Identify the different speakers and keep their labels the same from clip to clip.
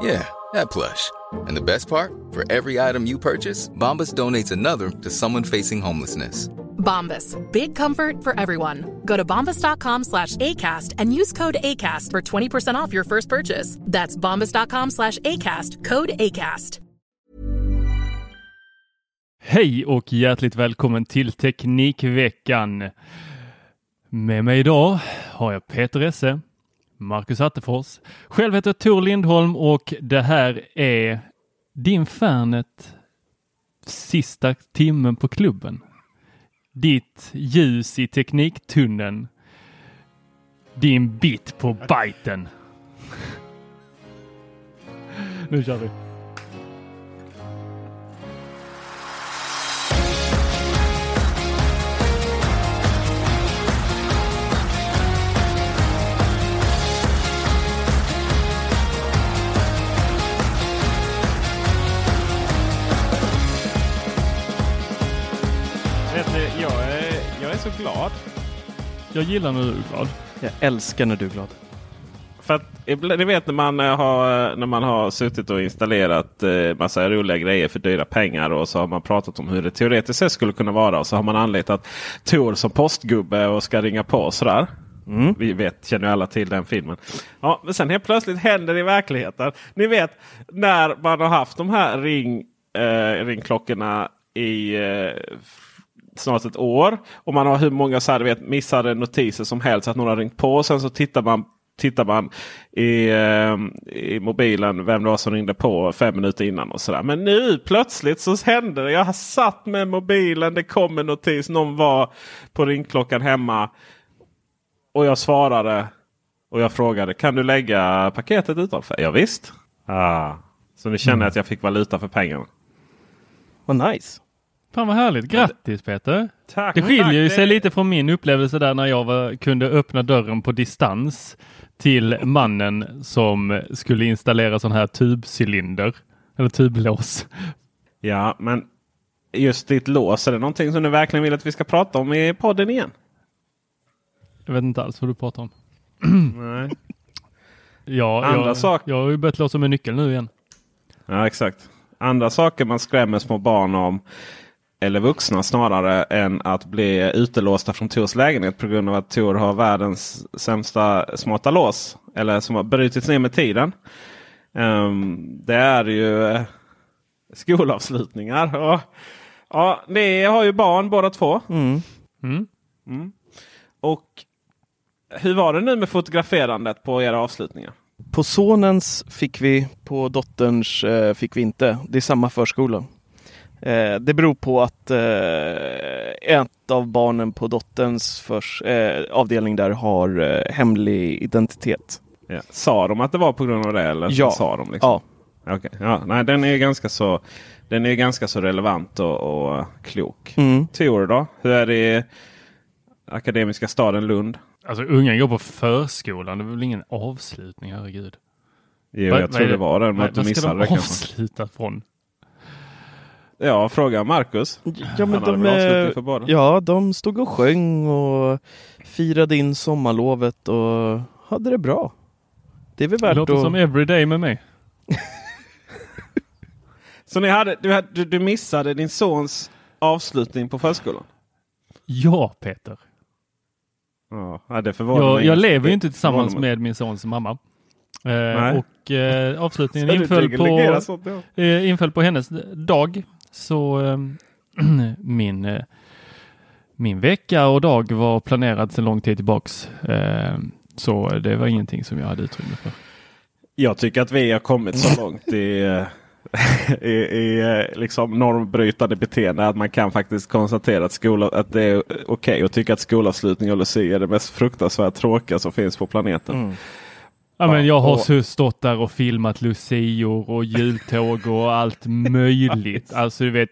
Speaker 1: Yeah, that plush. And the best part? For every item you purchase, Bombas donates another to someone facing homelessness.
Speaker 2: Bombas. Big comfort for everyone. Go to bombas.com slash ACAST and use code ACAST for 20% off your first purchase. That's bombas.com slash ACAST. Code ACAST.
Speaker 3: Hej och hjärtligt välkommen till Teknikveckan. Med mig idag har jag Peter Esse, Marcus Attefors. Själv heter jag Tor Lindholm och det här är din Fernet sista timmen på klubben. Ditt ljus i tekniktunneln. Din bit på biten. nu kör vi.
Speaker 4: Så glad.
Speaker 3: Jag gillar när du är glad.
Speaker 5: Jag älskar när du är glad.
Speaker 4: För att ni vet när man, eh, har, när man har suttit och installerat eh, massa roliga grejer för dyra pengar och så har man pratat om hur det teoretiskt sett skulle kunna vara. Och så har man anlitat Tor som postgubbe och ska ringa på och sådär. Vi vet, känner ju alla till den filmen. Ja, men sen helt plötsligt händer det i verkligheten. Ni vet när man har haft de här ring, eh, ringklockorna i eh, snart ett år. Och man har hur många så här, vet, missade notiser som helst. Att någon har ringt på och sen så tittar man tittar man i, eh, i mobilen vem det var som ringde på fem minuter innan. och sådär. Men nu plötsligt så hände det. Jag har satt med mobilen. Det kom en notis. Någon var på ringklockan hemma. Och jag svarade. Och jag frågade kan du lägga paketet utanför? Ja, visst. Ah. Så ni känner att jag fick valuta för pengarna.
Speaker 5: Vad nice.
Speaker 3: Fan vad härligt. Grattis Peter!
Speaker 4: Tack,
Speaker 3: Det skiljer ju
Speaker 4: tack.
Speaker 3: sig lite från min upplevelse där när jag var, kunde öppna dörren på distans till mannen som skulle installera sån här tubcylinder eller tublås.
Speaker 4: Ja, men just ditt lås. Är det någonting som du verkligen vill att vi ska prata om i podden igen?
Speaker 3: Jag vet inte alls vad du pratar om.
Speaker 4: Nej.
Speaker 3: Ja,
Speaker 4: Andra
Speaker 3: jag,
Speaker 4: sak-
Speaker 3: jag har ju börjat låsa med nyckel nu igen.
Speaker 4: Ja, exakt. Andra saker man skrämmer små barn om. Eller vuxna snarare än att bli utelåsta från Tors lägenhet på grund av att Tor har världens sämsta smarta lås. Eller som har brutits ner med tiden. Ehm, det är ju eh, skolavslutningar. Och, ja, ni har ju barn båda två.
Speaker 5: Mm.
Speaker 3: Mm.
Speaker 4: Och hur var det nu med fotograferandet på era avslutningar?
Speaker 5: På sonens fick vi, på dotterns eh, fick vi inte. Det är samma förskola. Eh, det beror på att eh, ett av barnen på dotterns förs, eh, avdelning där har eh, hemlig identitet.
Speaker 4: Ja. Sa de att det var på grund av det? Eller
Speaker 5: Ja.
Speaker 4: sa de liksom?
Speaker 5: Ja,
Speaker 4: Okej, Ja, nej, den är ganska så, den är ganska så relevant och, och klok.
Speaker 5: mm.
Speaker 4: Tor då? Hur är det i Akademiska staden Lund?
Speaker 3: Alltså ungen går på förskolan. Det är väl ingen avslutning, herregud.
Speaker 4: Jo,
Speaker 3: Vad-
Speaker 4: jag tror
Speaker 3: är
Speaker 4: det var det. Men
Speaker 3: Vad,
Speaker 4: att du missade det kanske.
Speaker 3: avsluta från?
Speaker 4: Ja, fråga Marcus.
Speaker 5: ja, men de,
Speaker 4: båda?
Speaker 5: ja, de stod och sjöng och firade in sommarlovet och hade det bra. Det är väl
Speaker 3: Det
Speaker 5: värt
Speaker 3: låter
Speaker 5: att...
Speaker 3: som everyday med mig.
Speaker 4: Så ni hade, du, hade- du, missade din sons avslutning på förskolan?
Speaker 3: Ja, Peter.
Speaker 4: Ja, det förvånar
Speaker 3: Jag,
Speaker 4: mig
Speaker 3: jag
Speaker 4: inte.
Speaker 3: lever ju inte tillsammans med min sons mamma. Eh,
Speaker 4: Nej.
Speaker 3: och eh, avslutningen inföll på, eh, inföll på hennes dag. Så eh, min, eh, min vecka och dag var planerad sedan lång tid tillbaks. Eh, så det var ingenting som jag hade utrymme för.
Speaker 4: Jag tycker att vi har kommit så långt i, eh, i, i eh, liksom normbrytande beteende att man kan faktiskt konstatera att, skola, att det är okej att tycka att skolavslutning och Lucia är det mest fruktansvärt tråkiga som finns på planeten.
Speaker 5: Mm.
Speaker 3: Ja, men jag har
Speaker 4: och-
Speaker 3: stått där och filmat lucior och jultåg och allt möjligt. Alltså du vet,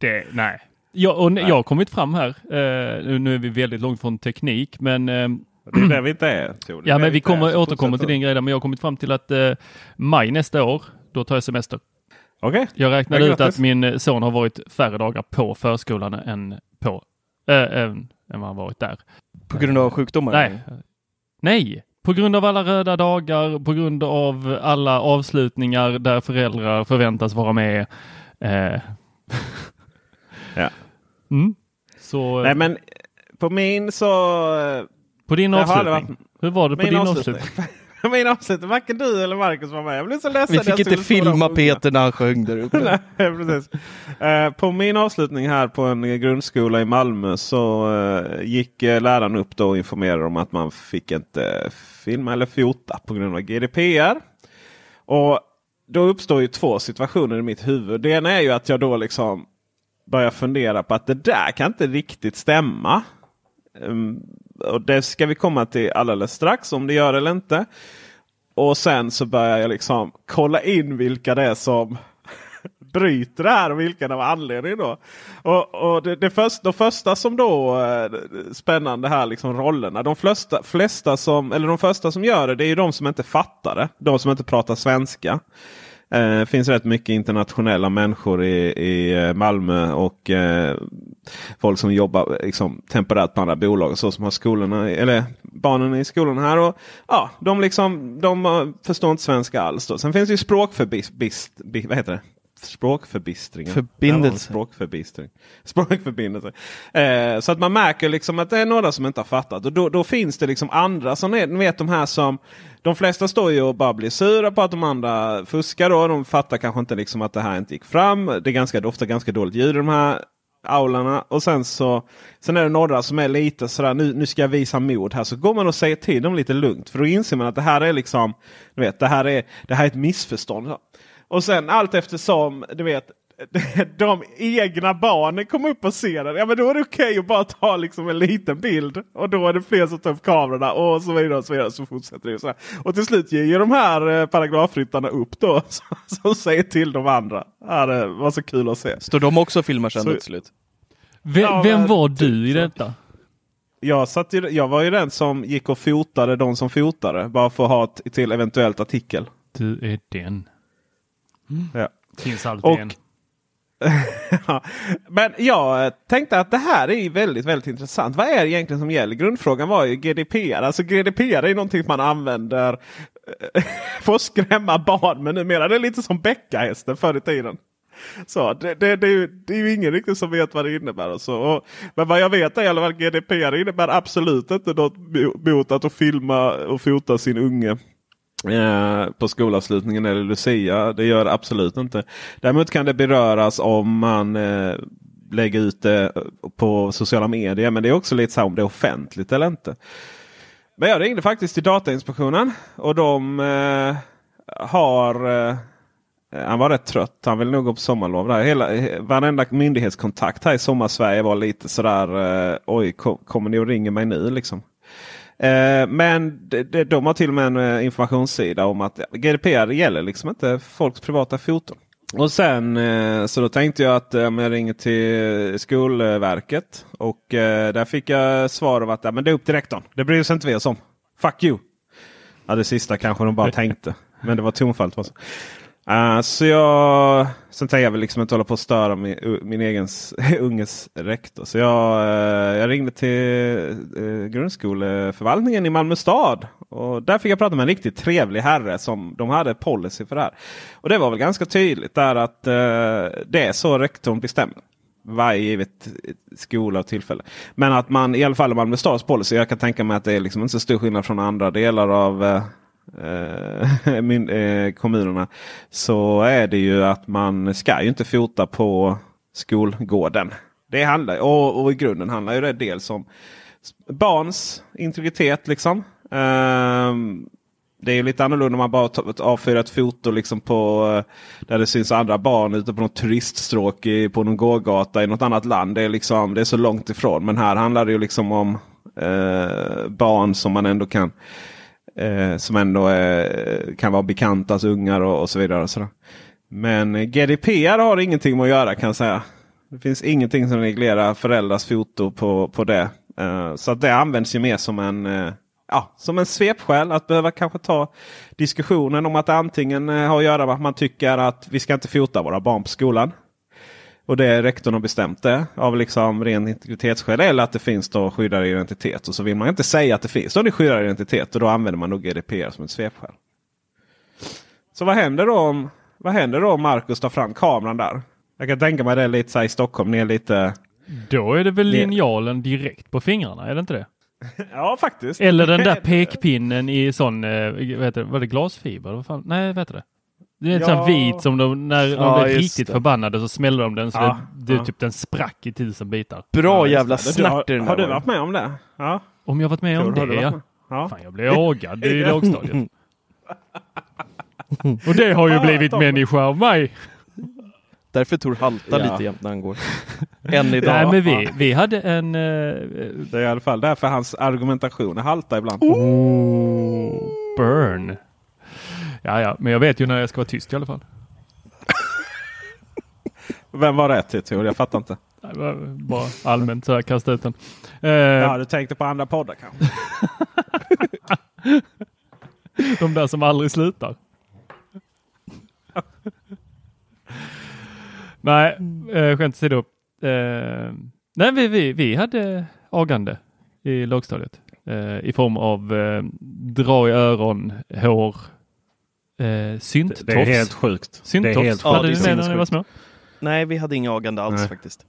Speaker 3: det, nej. Jag, och jag har kommit fram här, eh, nu- nu är vi väldigt långt från teknik, men eh,
Speaker 4: Det är där vi inte är. Är
Speaker 3: Ja, men vi kommer återkomma till din grej där, men jag har kommit fram till att eh, maj nästa år, då tar jag semester.
Speaker 4: Okej.
Speaker 3: Jag räknade
Speaker 4: Ja,
Speaker 3: ut att min son har varit färre dagar på förskolan än på äh, än, än vad han varit där.
Speaker 5: På grund av sjukdomar?
Speaker 3: Nej. Nej, på grund av alla röda dagar, på grund av alla avslutningar där föräldrar förväntas vara med. Eh.
Speaker 4: Ja.
Speaker 3: Mm. Så
Speaker 4: Nej men på min så... eh,
Speaker 3: på din avslutning, hur var det på din
Speaker 4: avslutning.
Speaker 3: avslutning?
Speaker 4: min avslutning. Varken du eller Marcus var med. Jag blev så ledsen.
Speaker 5: Vi fick inte filma. Peter när han sjöng där uppe.
Speaker 4: Nej, precis. Eh, på min avslutning här på en grundskola i Malmö så eh, gick eh, läraren upp då och informerade om att man fick inte filma eller fota på grund av GDPR. Och då uppstår ju två situationer i mitt huvud. Det ena är ju att jag då liksom börjar fundera på att det där kan inte riktigt stämma. Ehm, och det ska vi komma till alldeles strax om det gör eller inte. Och sen så börjar jag liksom kolla in vilka det är som bryter det här och vilken av anledningen då. Och, och det, det först, de första som då eh, spännande här liksom rollerna. De flesta, flesta som, eller de första som gör det, det är ju de som inte fattar det. De som inte pratar svenska. Eh, finns rätt mycket internationella människor i, i eh, Malmö och eh, folk som jobbar liksom, temporärt på andra bolag. Så som har skolorna, eller barnen i skolan här. Och, ja, de, liksom, de eh, förstår inte svenska alls. Då. Sen finns det ju språkförbist, bi- vad heter det? Språkförbistring.
Speaker 5: Förbindelse.
Speaker 4: språkförbistring. Språkförbindelse. Eh, så att man märker liksom att det är några som inte har fattat. Och då, då finns det liksom andra som är, ni vet de här som de flesta står ju och bara blir sura på att de andra fuskar. Då. De fattar kanske inte liksom att det här inte gick fram. Det är ganska, ofta ganska dåligt ljud i de här aularna. Och sen så sen är det några som är lite sådär nu, nu ska jag visa mod här. Så går man och säger till dem lite lugnt. För då inser man att det här är liksom du vet, det här är, det här är ett missförstånd. Och sen allt eftersom du vet de egna barnen kommer upp och ser den. Ja men då är det okej att bara ta liksom en liten bild. Och då är det fler som tar upp kamerorna och så vidare. Och så, vidare, så fortsätter det. Så här. Och till slut ger ju de här eh, paragrafryttarna upp då. Som, säger till de andra. Ja, det var så kul att se.
Speaker 5: Står de också och filmar sen
Speaker 4: Så-
Speaker 5: till slut?
Speaker 3: Vem,
Speaker 4: Ja,
Speaker 3: vem var
Speaker 4: typ
Speaker 3: du i detta?
Speaker 4: Jag, satt ju, jag var ju den som gick och fotade de som fotade. Bara för att ha ett, till eventuellt artikel.
Speaker 3: Du är den.
Speaker 4: Ja.
Speaker 3: Finns alltid
Speaker 4: Och-
Speaker 3: en.
Speaker 4: Men jag tänkte att det här är väldigt, väldigt intressant. Vad är det egentligen som gäller? Grundfrågan var ju GDPR. Alltså GDPR är ju någonting man använder eh, för att skrämma barn. Men numera det är lite som bäckahästen förr i tiden. Så det, det, det, är ju, det är ju ingen riktigt som vet vad det innebär. Och så. Och, men vad jag vet är i alla fall GDPR innebär absolut inte något mot att filma och fota sin unge eh, på skolavslutningen eller Lucia. Det gör det absolut inte. Däremot kan det beröras om man eh, lägger ut det på sociala medier. Men det är också lite så här om det är offentligt eller inte. Men jag ringde faktiskt till Datainspektionen och de eh, har eh, han var rätt trött. Han vill nog gå på sommarlov. Där. Hela, varenda myndighetskontakt här i sommarsverige var lite sådär. Eh, Oj, kom, kommer ni och ringer mig nu liksom? Eh, men de, de, de har till och med en eh, informationssida om att GDPR gäller liksom inte folks privata foton. Och sen eh, så då tänkte jag att eh, om jag ringer till Skolverket. Och där fick jag svar av att ja, men det är upp till rektorn. Det bryr sig inte vi oss om. Fuck you! Ja, det sista kanske de bara tänkte. Men det var tonfallet. Eh, så. Jag, sen tänker jag väl liksom inte hålla på att störa min, min egen unges rektor. Så jag, eh, jag ringde till uh, grundskoleförvaltningen i Malmö stad. Och där fick jag prata med en riktigt trevlig herre som de hade policy för det här. Och det var väl ganska tydligt där att det är så rektorn bestämmer varje givet skola och tillfälle. Men att man i alla fall i Malmö stads policy. Jag kan tänka mig att det är liksom inte så stor skillnad från andra delar av eh, min, eh, kommunerna. Så är det ju att man ska ju inte fota på skolgården. Det handlar, och, och i grunden handlar ju det dels om barns integritet. liksom. Um, det är lite annorlunda om man bara avfyrar ett foto liksom på eh, där det syns andra barn ute på något turiststråk i, på någon gågata i något annat land. Det är, liksom, det är så långt ifrån. Men här handlar det ju liksom om eh, barn som man ändå kan eh, som ändå är, kan vara bekantas ungar och, och så vidare. Och sådär. Men GDPR har ingenting med att göra kan jag säga. Det finns ingenting som reglerar föräldrars foto på, på det. Eh, så att det används ju mer som en eh, ja, som en svepskäl att behöva kanske ta diskussionen om att antingen eh, har att göra med att man tycker att vi ska inte fota våra barn på skolan. Och det är rektorn har bestämt det av liksom ren integritetsskäl. Eller att det finns då skyddad identitet. Och så vill man inte säga att det finns då det skyddad identitet. Och då använder man nog GDPR som ett svepskäl. Så vad händer då om, vad händer då om Marcus tar fram kameran där? Jag kan tänka mig det lite så i Stockholm. Ner lite...
Speaker 3: Då är det väl linjalen direkt på fingrarna, är det inte det?
Speaker 4: ja, faktiskt.
Speaker 3: Eller den där pekpinnen i sån, eh, vad heter det, var det glasfiber? Vad fan? Nej, vad heter det? Det är en ja. sån vit som de, när de ja, blir riktigt det. förbannade så smäller de den så ja, det, det, ja. typ den sprack i tusen bitar.
Speaker 5: Bra jävla snärt
Speaker 4: Har, har du varit med om det? Ja.
Speaker 3: Om jag varit med om det? Ja. ja. Fan, jag blev agad i lågstadiet. Och det har ju blivit människa av mig.
Speaker 5: Därför Tor haltar lite jämt när han går. Än idag.
Speaker 3: Nej, men vi, vi hade en... Uh,
Speaker 4: det är i alla fall därför hans argumentation haltar ibland.
Speaker 3: Oh, burn. Ja, ja, men jag vet ju när jag ska vara tyst i alla fall.
Speaker 4: Vem var rätt till Jag fattar inte.
Speaker 3: bara allmänt så här kasta ut den.
Speaker 4: Eh, ja, du tänkte på andra poddar kanske?
Speaker 3: De där som aldrig slutar. nej, eh, skämt åsido. Eh, nej, vi, vi, vi hade agande i lågstadiet eh, i form av eh, dra i öron, hår, Eh, Synttofs.
Speaker 4: Det är helt sjukt.
Speaker 3: Synttofs.
Speaker 4: helt
Speaker 3: ja, hade ni med när ni var små?
Speaker 5: Nej, vi hade inga agande alls Nej. faktiskt.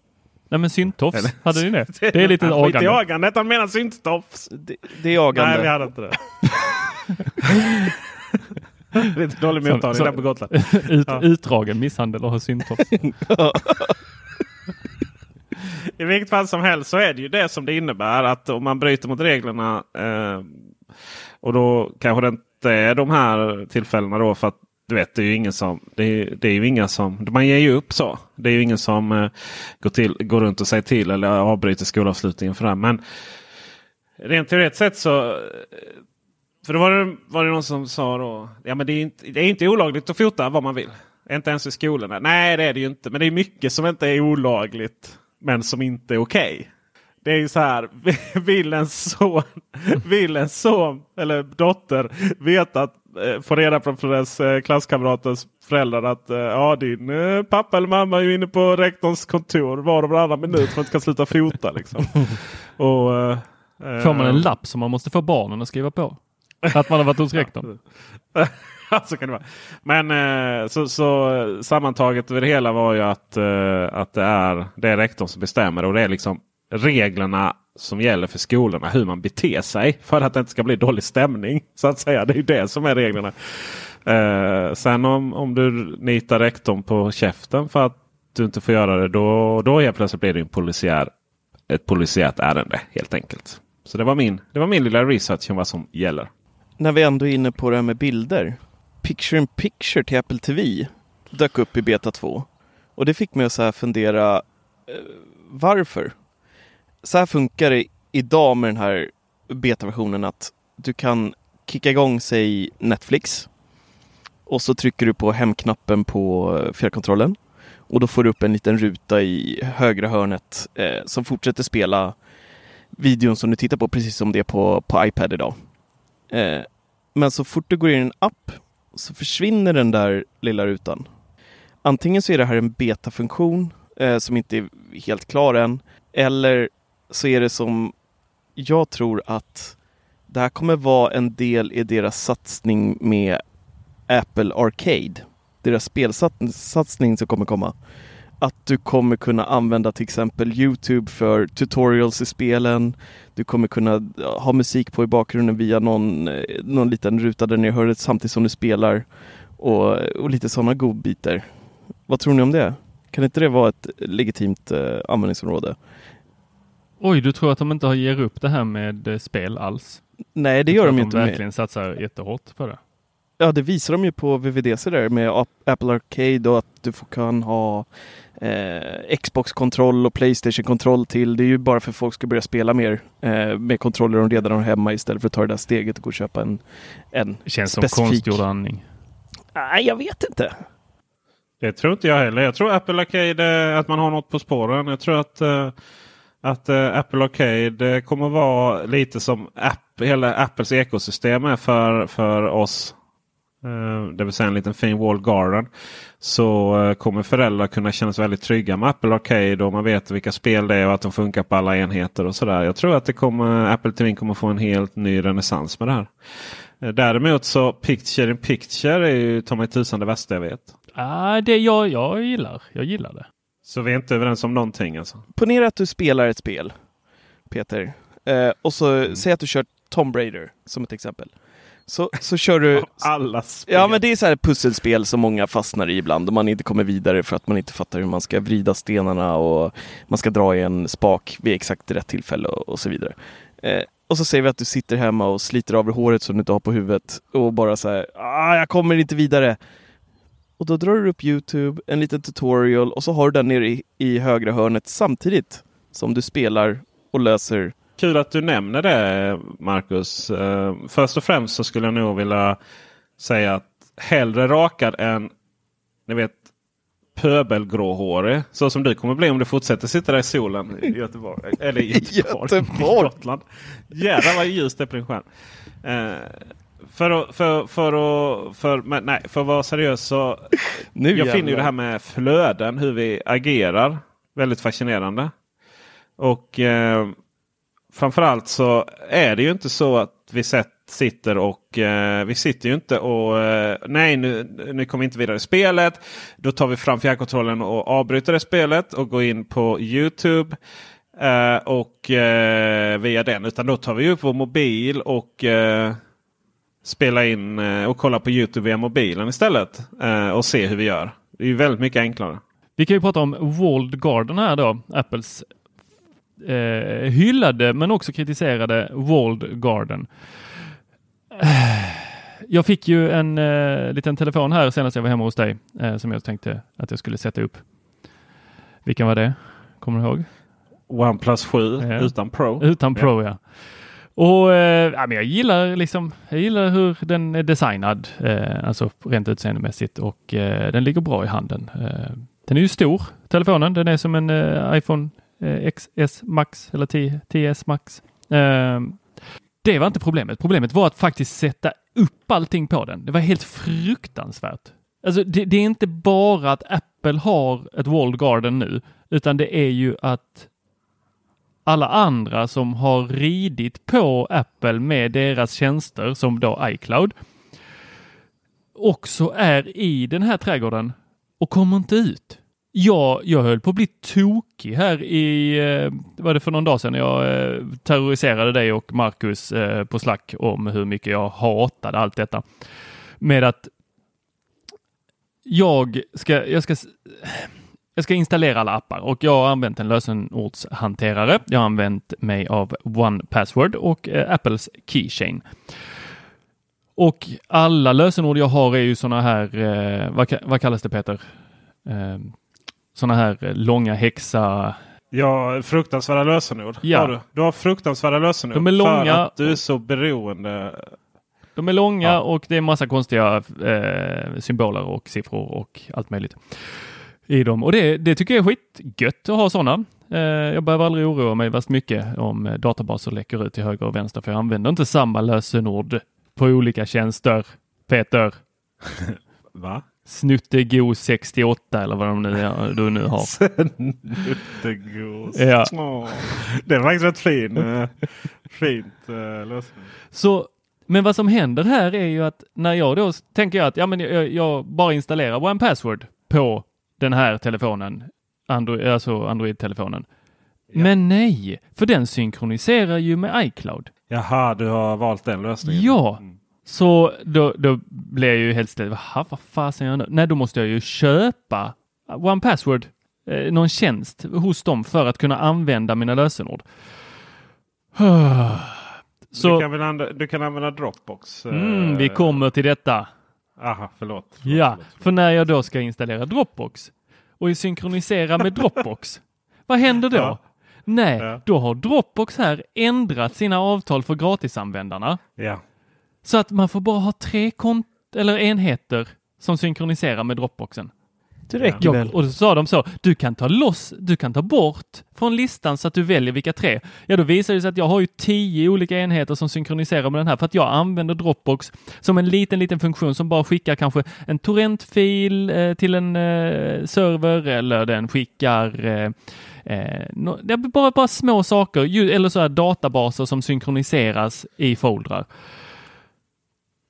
Speaker 3: Nej men synttofs, hade ni det? Det är lite agande. Skit i
Speaker 4: agandet, han menar synttofs.
Speaker 5: Det, det är agande.
Speaker 4: Nej, vi hade inte det. lite dålig mottagning där på Gotland.
Speaker 3: Ut, ja. Utdragen misshandel och synttofs.
Speaker 4: I vilket fall som helst så är det ju det som det innebär att om man bryter mot reglerna eh, och då kanske den det är de här tillfällena då. För att du vet, det är ju ingen som... Det är, det är ju inga som... Man ger ju upp så. Det är ju ingen som eh, går, till, går runt och säger till eller avbryter skolavslutningen för det. Men rent teoretiskt sett så... Eh, för då var det, var det någon som sa då. Ja men det är, inte, det är inte olagligt att fota vad man vill. Inte ens i skolorna. Nej det är det ju inte. Men det är mycket som inte är olagligt. Men som inte är okej. Okay. Det är ju så här. Vill en son, vill en son eller dotter veta att eh, få reda på från dess eh, klasskamraters föräldrar att eh, ja, din pappa eller mamma är inne på rektorns kontor var och varannan minut för att ska sluta fota. Liksom. och,
Speaker 3: Får man en lapp som man måste få barnen att skriva på? Att man har varit hos rektorn?
Speaker 4: så kan det vara. Men så, så sammantaget över det hela var ju att, att det, är, det är rektorn som bestämmer. Och det är liksom reglerna som gäller för skolorna. Hur man beter sig för att det inte ska bli dålig stämning. Så att säga. Det är det som är reglerna. Eh, sen om, om du nitar rektorn på käften för att du inte får göra det. Då, då helt plötsligt blir det en polisiär, ett polisiärt ärende helt enkelt. Så det var, min, det var min lilla research om vad som gäller.
Speaker 5: När vi ändå är inne på det här med bilder. Picture in picture till Apple TV dök upp i beta 2. Och det fick mig att så fundera eh, varför? Så här funkar det idag med den här betaversionen att du kan kicka igång sig Netflix och så trycker du på hemknappen på fjärrkontrollen och då får du upp en liten ruta i högra hörnet eh, som fortsätter spela videon som du tittar på precis som det är på, på iPad idag. Eh, men så fort du går in i en app så försvinner den där lilla rutan. Antingen så är det här en betafunktion eh, som inte är helt klar än. Eller så är det som jag tror att det här kommer vara en del i deras satsning med Apple Arcade. Deras spelsatsning som kommer komma. Att du kommer kunna använda till exempel Youtube för tutorials i spelen. Du kommer kunna ha musik på i bakgrunden via någon, eh, någon liten ruta där ni hör det samtidigt som du spelar. Och, och lite sådana godbitar. Vad tror ni om det? Kan inte det vara ett legitimt eh, användningsområde?
Speaker 3: Oj, du tror att de inte har ger upp det här med eh, spel alls?
Speaker 5: Nej, det gör de
Speaker 3: att
Speaker 5: inte.
Speaker 3: De
Speaker 5: Med.
Speaker 3: verkligen satsar jättehårt på det.
Speaker 5: Ja, det visar de ju på VVDC där med Ap- Apple Arcade och att du får, kan ha eh, Xbox-kontroll och Playstation-kontroll till. Det är ju bara för att folk ska börja spela mer eh, med kontroller de redan har hemma istället för att ta det där steget och gå och köpa en, en
Speaker 3: Det känns
Speaker 5: specifik.
Speaker 3: som konstgjord andning.
Speaker 5: Nej, jag vet inte.
Speaker 4: Det tror inte jag heller. Jag tror Apple Arcade, eh, att man har något på spåren. Jag tror att, eh, att eh, Apple Arcade eh, kommer vara lite som app, hela Apples ekosystem är för, för oss. Eh, Det vill säga en liten fin wall garden. Så eh, kommer föräldrar kunna känna sig väldigt trygga med Apple Arcade och man vet vilka spel det är och att de funkar på alla enheter och sådär. Jag tror att det kommer, Apple TV kommer få en helt ny renässans med det här. Eh, Däremot så Picture in Picture är ju ta mig tusan det värsta jag vet.
Speaker 3: Ah, det jag, jag gillar. Jag gillar det.
Speaker 4: Så vi är inte överens om någonting alltså?
Speaker 5: Ponera att du spelar ett spel, Peter. Eh, och så säg att du kör Tomb Raider som ett exempel. Så, så kör du...
Speaker 4: Alla spel.
Speaker 5: Ja, men det är så här pusselspel som många fastnar i ibland och man inte kommer vidare för att man inte fattar hur man ska vrida stenarna och man ska dra i en spak vid exakt rätt tillfälle och, och så vidare. Eh, och så säger vi att du sitter hemma och sliter av dig håret som du inte har på huvudet och bara så här, ah, jag kommer inte vidare. Och då drar du upp Youtube, en liten tutorial och så har du den nere i, i högra hörnet samtidigt som du spelar och löser
Speaker 4: Kul att du nämner det Marcus. Eh, först och främst så skulle jag nog vilja säga att hellre rakad än ni vet pöbelgråhårig. Så som du kommer bli om du fortsätter sitta där i solen i Göteborg. Eller i Göteborg.
Speaker 5: Göteborg.
Speaker 4: Gotland. Jävlar vad ljust det är på din skärm. Eh, för att, för, för, att, för, men, nej, för att vara seriös så
Speaker 5: Nu
Speaker 4: jag finner ju
Speaker 5: jävlar.
Speaker 4: det här med flöden, hur vi agerar, väldigt fascinerande. Och eh, framförallt så är det ju inte så att vi sett, sitter och eh, vi sitter ju inte och eh, nej nu, nu kommer vi inte vidare i spelet. Då tar vi fram fjärrkontrollen och avbryter det spelet och går in på Youtube. Eh, och eh, via den. Utan då tar vi upp vår mobil och spelar in eh, och kollar på Youtube via mobilen istället. Eh, och se hur vi gör. Det är ju väldigt mycket enklare.
Speaker 3: Vi kan ju prata om Walled Garden här då. Apples eh, hyllade men också kritiserade Walled Garden. Jag fick ju en eh, liten telefon här senast jag var hemma hos dig eh, som jag tänkte att jag skulle sätta upp. Vilken var det? Kommer du ihåg?
Speaker 4: OnePlus 7
Speaker 3: Ja.
Speaker 4: utan Pro.
Speaker 3: Utan Pro ja. Och eh, ja, men jag gillar liksom, jag gillar hur den är designad, eh, alltså rent utseendemässigt och eh, den ligger bra i handen. Eh, den är ju stor, telefonen. Den är som en eh, iPhone eh, XS Max eller 10, 10S Max. Eh, det var inte problemet. Problemet var att faktiskt sätta upp allting på den. Det var helt fruktansvärt. Alltså, det, det är inte bara att Apple har ett walled garden nu, utan det är ju att alla andra som har ridit på Apple med deras tjänster som då iCloud också är i den här trädgården och kommer inte ut. Jag, jag höll på att bli tokig här i, eh, var det för någon dag sedan jag eh, terroriserade dig och Marcus eh, på Slack om hur mycket jag hatade allt detta. Med att jag ska, jag ska jag ska installera alla appar och jag har använt en lösenordshanterare. Jag har använt mig av One Password och eh, Apples Keychain. Och alla lösenord jag har är ju sådana här, eh, vad, vad kallas det Peter? Eh, sådana här långa häxa...
Speaker 4: Ja, fruktansvärda lösenord.
Speaker 3: Ja.
Speaker 4: Har du? du har fruktansvärda lösenord.
Speaker 3: De är långa
Speaker 4: För att du är så beroende.
Speaker 3: De är långa
Speaker 4: Ja.
Speaker 3: och det är massa konstiga eh, symboler och siffror och allt möjligt i dem. Och det, det tycker jag är skitgött att ha sådana. Eh, jag behöver aldrig oroa mig värst mycket om eh, databaser läcker ut till höger och vänster för jag använder inte samma lösenord på olika tjänster. Peter,
Speaker 4: Va?
Speaker 3: Snuttegos 68 eller vad de nu, du nu har.
Speaker 4: Snuttegos.
Speaker 3: Ja.
Speaker 4: Det är faktiskt rätt fin, fint uh, lösning.
Speaker 3: Så, men vad som händer här är ju att när jag då tänker jag att ja, men jag, jag bara installerar One Password på den här telefonen, Android, alltså Android-telefonen. Men nej, för den synkroniserar ju med iCloud.
Speaker 4: Jaha, du har valt den lösningen?
Speaker 3: Ja, så då, då blir jag ju helt ställd. Vad fasen gör jag nu? Nej, då måste jag ju köpa One Password, eh, någon tjänst hos dem för att kunna använda mina lösenord.
Speaker 4: Du,
Speaker 3: Så
Speaker 4: kan väl använda, du kan använda Dropbox? eh,
Speaker 3: mm, vi kommer till detta.
Speaker 4: Aha, förlåt. förlåt,
Speaker 3: Ja,
Speaker 4: förlåt, förlåt.
Speaker 3: för när jag då ska installera Dropbox och synkronisera med Dropbox, vad händer då?
Speaker 4: Ja.
Speaker 3: Nej,
Speaker 4: Ja.
Speaker 3: då har Dropbox här ändrat sina avtal för gratisanvändarna
Speaker 4: Ja.
Speaker 3: så att man får bara ha tre kont eller enheter som synkroniserar med Dropboxen.
Speaker 5: Det räcker
Speaker 3: Ja,
Speaker 5: väl?
Speaker 3: och så sa de så, du kan ta loss, du kan ta bort från listan så att du väljer vilka tre. Ja, då visar det sig att jag har ju tio olika enheter som synkroniserar med den här för att jag använder Dropbox som en liten, liten funktion som bara skickar kanske en torrentfil eh, till en eh, server eller den skickar eh, eh, no, det är bara, bara små saker, ju, eller så här databaser som synkroniseras i foldrar.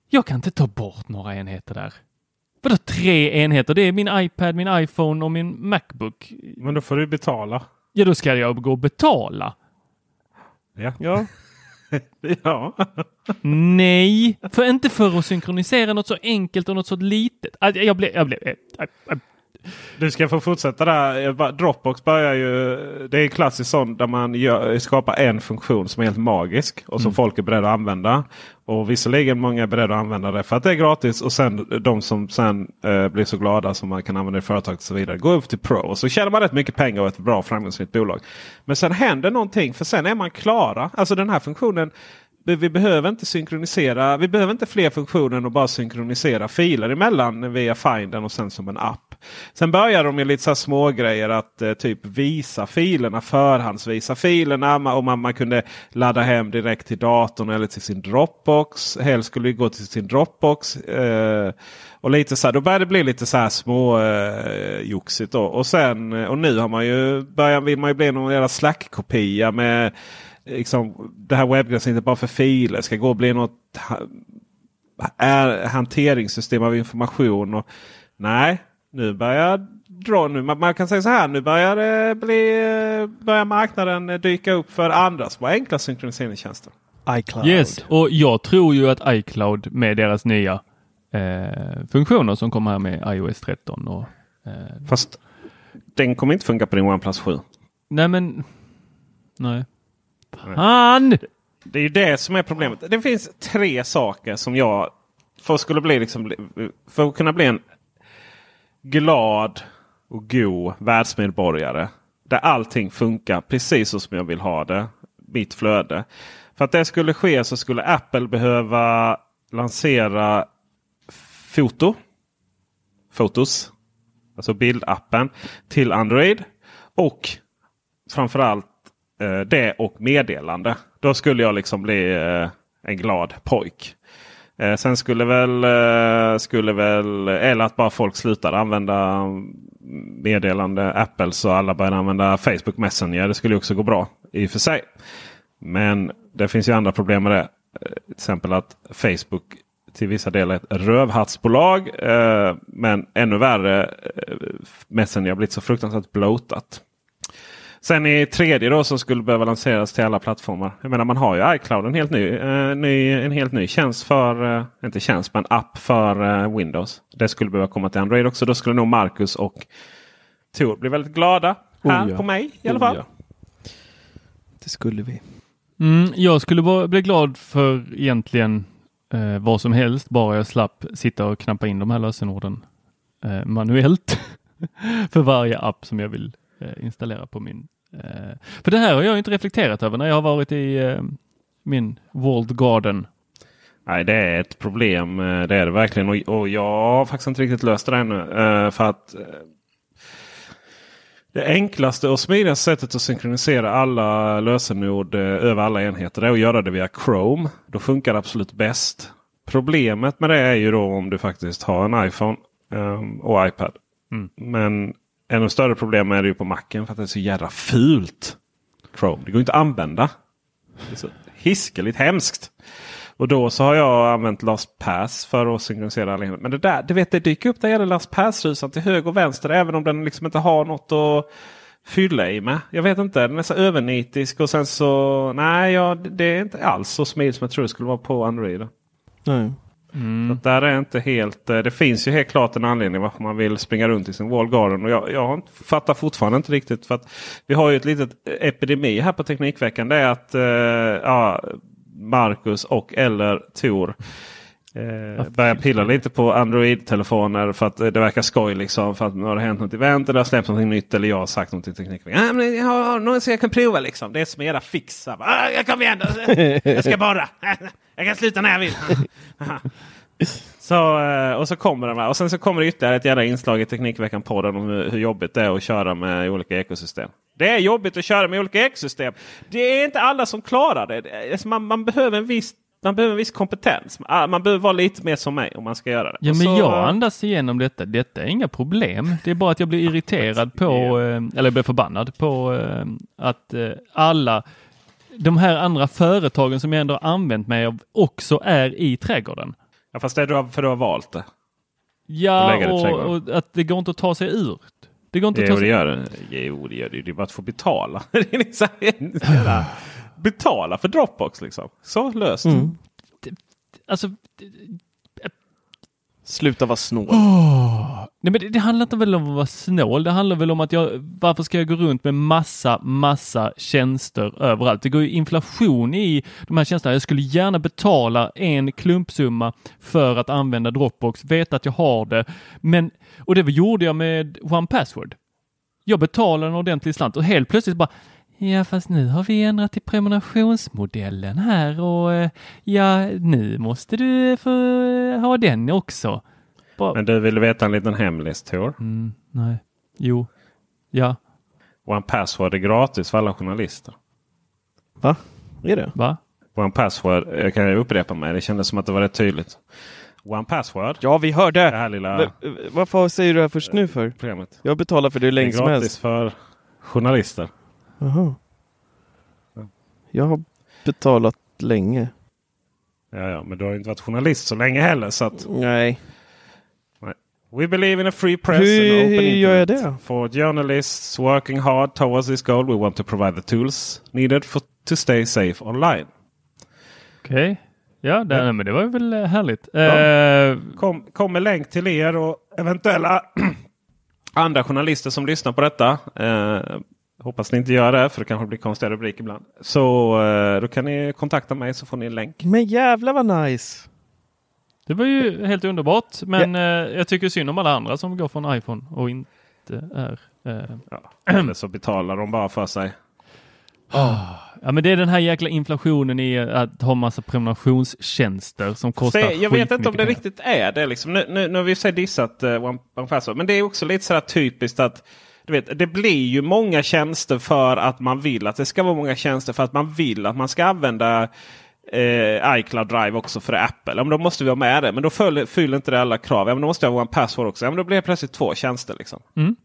Speaker 3: Jag kan inte ta bort några enheter där. Vadå tre enheter? Det är min iPad, min iPhone och min Macbook.
Speaker 4: Men då får du betala.
Speaker 3: Ja, då ska jag gå och betala.
Speaker 4: Ja.
Speaker 5: Ja,
Speaker 4: ja.
Speaker 3: Nej, för inte för att synkronisera något så enkelt och något så litet. Jag blev... Jag blev äh, äh.
Speaker 4: Du ska få fortsätta där. Dropbox börjar ju. Det är klassiskt sånt där man gör, skapar en funktion som är helt magisk. Och som folk är beredda att använda. Och visserligen många är beredda att använda det för att det är gratis. Och sen de som sen eh, blir så glada som man kan använda i företaget och så vidare. Går upp till Pro. Och så tjänar man rätt mycket pengar och ett bra framgångsrikt bolag. Men sen händer någonting. För sen är man klara. Alltså den här funktionen. Vi behöver inte synkronisera. Vi behöver inte fler funktioner att bara synkronisera filer emellan via Finden och sen som en app. Sen börjar de med lite så här små grejer att eh, typ visa filerna, förhandsvisa filerna. Man, Och man, man kunde ladda hem direkt till datorn eller till sin Dropbox. Helst skulle det gå till sin Dropbox. Eh, och lite så här, då börjar det bli lite så här små eh. Då. Och, sen, eh, och nu har man ju, börjar, vill man ju bli någon jävla Slack-kopia med liksom, det här webbgränssnittet bara för filer. Ska gå och bli något är, hanteringssystem av information. Och, nej, nu börjar dra. Nu, man, man kan säga så här. Nu börjar, det bli, börjar marknaden dyka upp för andra små enkla synkroniseringstjänster.
Speaker 5: iCloud.
Speaker 3: Yes, och jag tror ju att iCloud med deras nya eh, funktioner som kommer här med iOS 13 och eh,
Speaker 4: Fast den kommer inte funka på din OnePlus 7.
Speaker 3: Nej men... Nej. Fan!
Speaker 4: Det är ju det som är problemet. Det finns tre saker som jag för att, skulle bli liksom, för att kunna bli en glad och god världsmedborgare. Där allting funkar precis så som jag vill ha det. Mitt flöde. För att det skulle ske så skulle Apple behöva lansera foto. Fotos. Alltså bildappen till Android. Och framförallt eh, det och meddelande. Då skulle jag liksom bli eh, en glad pojk. Eh, sen skulle väl, eh, skulle väl, eh, eller att bara folk slutar använda meddelande Apple så alla börjar använda Facebook Messenger. Det skulle också gå bra i och för sig. Men det finns ju andra problem med det. Eh, till exempel att Facebook till vissa delar är ett rövhattsbolag. Eh, men ännu värre, eh, Messenger har blivit så fruktansvärt blotat. Sen i tredje då som skulle behöva lanseras till alla plattformar. Jag menar man har ju iCloud en helt ny, eh, ny, en helt ny tjänst för, eh, inte tjänst men app för eh, Windows. Det skulle behöva komma till Android också. Då skulle nog Marcus och Tor bli väldigt glada. Här
Speaker 5: Oh ja.
Speaker 4: på mig i alla
Speaker 5: Oh
Speaker 4: fall.
Speaker 5: ja. Det skulle vi.
Speaker 3: Mm, jag skulle bli glad för egentligen eh, vad som helst, bara jag slapp sitta och knappa in de här lösenorden eh, manuellt för varje app som jag vill installera på min. Eh, för det här har jag inte reflekterat över när jag har varit i eh, min Walled Garden.
Speaker 4: Nej, det är ett problem. eh, Det är det verkligen. Och, och jag har faktiskt inte riktigt löst det ännu. eh, För att eh, det enklaste och smidigaste sättet att synkronisera alla lösenord eh, över alla enheter är att göra det via Chrome. Då funkar det absolut bäst Problemet med det är ju då om du faktiskt har en iPhone och iPad.
Speaker 3: Mm.
Speaker 4: Men ännu större problem är det ju på macken för att det är så jävla fult. Chrome. Det går inte att använda. Det är så hiskeligt hemskt. Och då så har jag använt LastPass för att synkronisera alla enheter. Men det där, du vet det dyker upp där jävla LastPass-rusan till höger och vänster även om den liksom inte har något att fylla i med. Jag vet inte, den är så övernitisk och sen så nej, ja, det är inte alls så smidigt som jag tror det skulle vara på Android.
Speaker 5: Nej.
Speaker 4: Så att där är inte helt, eh, det finns ju helt klart en anledning varför man vill springa runt i sin wall garden. Och jag, jag fattar fortfarande inte riktigt. för att Vi har ju ett litet epidemi här på Teknikveckan. Det är att eh, ja, Marcus och eller Tor eh, börjar pilla lite på Android-telefoner för att eh, det verkar skoj. Liksom, för att nu har det hänt något event eller har släppts något nytt eller jag har sagt något i Teknikveckan. Ah, men jag har något som jag kan prova liksom. Det är som era fixar. Ah, jag kommer igen. Jag ska bara. Jag kan sluta när jag vill. Så, eh, och så kommer de här. Och sen så kommer det ytterligare ett jävla inslag i Teknikveckan-podden om hur, jobbigt det är att köra med olika ekosystem. Det är jobbigt att köra med olika ekosystem. Det är inte alla som klarar det. alltså man, man, behöver en viss, man behöver en viss kompetens. Ah, Man behöver vara lite mer som mig om man ska göra det.
Speaker 3: Ja, men
Speaker 4: så,
Speaker 3: jag andas igenom detta. Detta är inga problem. Det är bara att jag blir irriterad på, eh, eller blir förbannad på eh, att alla de här andra företagen som jag ändå har använt mig av också är i trädgården.
Speaker 4: Ja, fast det är för du har valt det.
Speaker 3: Ja, och, och att det går inte att ta sig ur. Det går inte att
Speaker 4: Jo,
Speaker 3: ta
Speaker 4: det gör det. Jo, det gör det. Det är bara att få betala. Liksom betala för Dropbox liksom. Så löst.
Speaker 5: Mm.
Speaker 3: Alltså,
Speaker 5: Sluta vara snål.
Speaker 3: Nej, men det, det handlar inte väl om att vara snål. Det handlar väl om att jag, varför ska jag gå runt med massa, massa tjänster överallt? Det går ju inflation i de här tjänsterna. Jag skulle gärna betala en klumpsumma för att använda Dropbox, veta att jag har det. Men, och det gjorde jag med One Password. Jag betalade en ordentlig slant och helt plötsligt bara Ja, fast nu har vi ändrat till prenumerationsmodellen här och eh, ja, nu måste du få eh, ha den också. Bara,
Speaker 4: Men du ville veta en liten hemlis Tor?
Speaker 3: Mm, nej. Jo. Ja.
Speaker 4: One Password är gratis för alla journalister.
Speaker 5: Va? Är det?
Speaker 3: Va?
Speaker 4: One Password, jag kan upprepa mig, det kändes som att det var rätt tydligt. One Password,
Speaker 5: Ja, vi
Speaker 4: det
Speaker 5: hörde!
Speaker 4: här lilla
Speaker 5: V- Varför säger du det här först nu för?
Speaker 4: programmet.
Speaker 5: Jag betalar för det hur
Speaker 4: Det är
Speaker 5: länge som
Speaker 4: gratis
Speaker 5: helst.
Speaker 4: för journalister.
Speaker 5: Jaha. Jag har betalat länge.
Speaker 4: Ja, ja, men du har ju inte varit journalist så länge heller. Så att,
Speaker 5: Nej.
Speaker 4: we believe in a free press
Speaker 5: Hur
Speaker 4: and open
Speaker 5: gör jag
Speaker 4: internet.
Speaker 5: det?
Speaker 4: For journalists working hard towards this goal we want to provide the tools needed for, to stay safe online.
Speaker 3: Okej. Ja, det,
Speaker 4: Ja.
Speaker 3: men det var ju väl eh, härligt.
Speaker 4: Ja.
Speaker 3: Eh,
Speaker 4: Kom, kom med länk till er och eventuella andra journalister som lyssnar på detta. Eh, hoppas ni inte gör det för det kanske blir konstiga rubriker ibland. Så eh, då kan ni kontakta mig så får ni en länk.
Speaker 5: Men jävlar vad nice!
Speaker 3: det var ju helt underbart, men eh, jag tycker synd om alla andra som går från iPhone och inte är... Eh,
Speaker 4: Ja. Eller så betalar de bara för sig.
Speaker 3: ja, men det är den här jäkla inflationen i att ha massa prenumerationstjänster som kostar
Speaker 4: Se, jag vet inte om det riktigt är det. Liksom. Nu, nu, nu har vi sig dissat uh, One, One Password. Men det är också lite så här typiskt att du vet, det blir ju många tjänster för att man vill att det ska vara många tjänster för att man vill att man ska använda eh, iCloud Drive också för Apple. Ja, men då måste vi ha med det. Men då fyller, fyller inte det alla krav. Ja, men då måste jag ha One Password också. Ja, men då blir det plötsligt två tjänster. Liksom.
Speaker 3: Mm.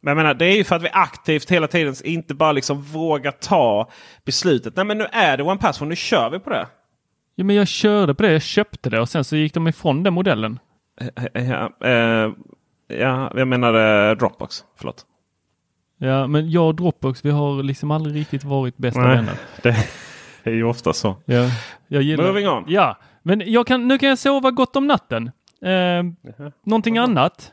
Speaker 4: Men jag menar, det är ju för att vi aktivt hela tiden inte bara liksom vågar ta beslutet. Nej men nu är det One Password, nu kör vi på det.
Speaker 3: Ja, men jag körde på det, jag köpte det och sen så gick de ifrån den modellen.
Speaker 4: Eh, Ja, eh, ja, jag menar eh, Dropbox. Förlåt.
Speaker 3: Ja, men jag och Dropbox, vi har liksom aldrig riktigt varit bästa
Speaker 4: Nej.
Speaker 3: vänner.
Speaker 4: Det är ju ofta så.
Speaker 3: Ja, jag gillar...
Speaker 4: Moving on.
Speaker 3: Ja, men jag kan, nu kan jag sova gott om natten. Eh, någonting annat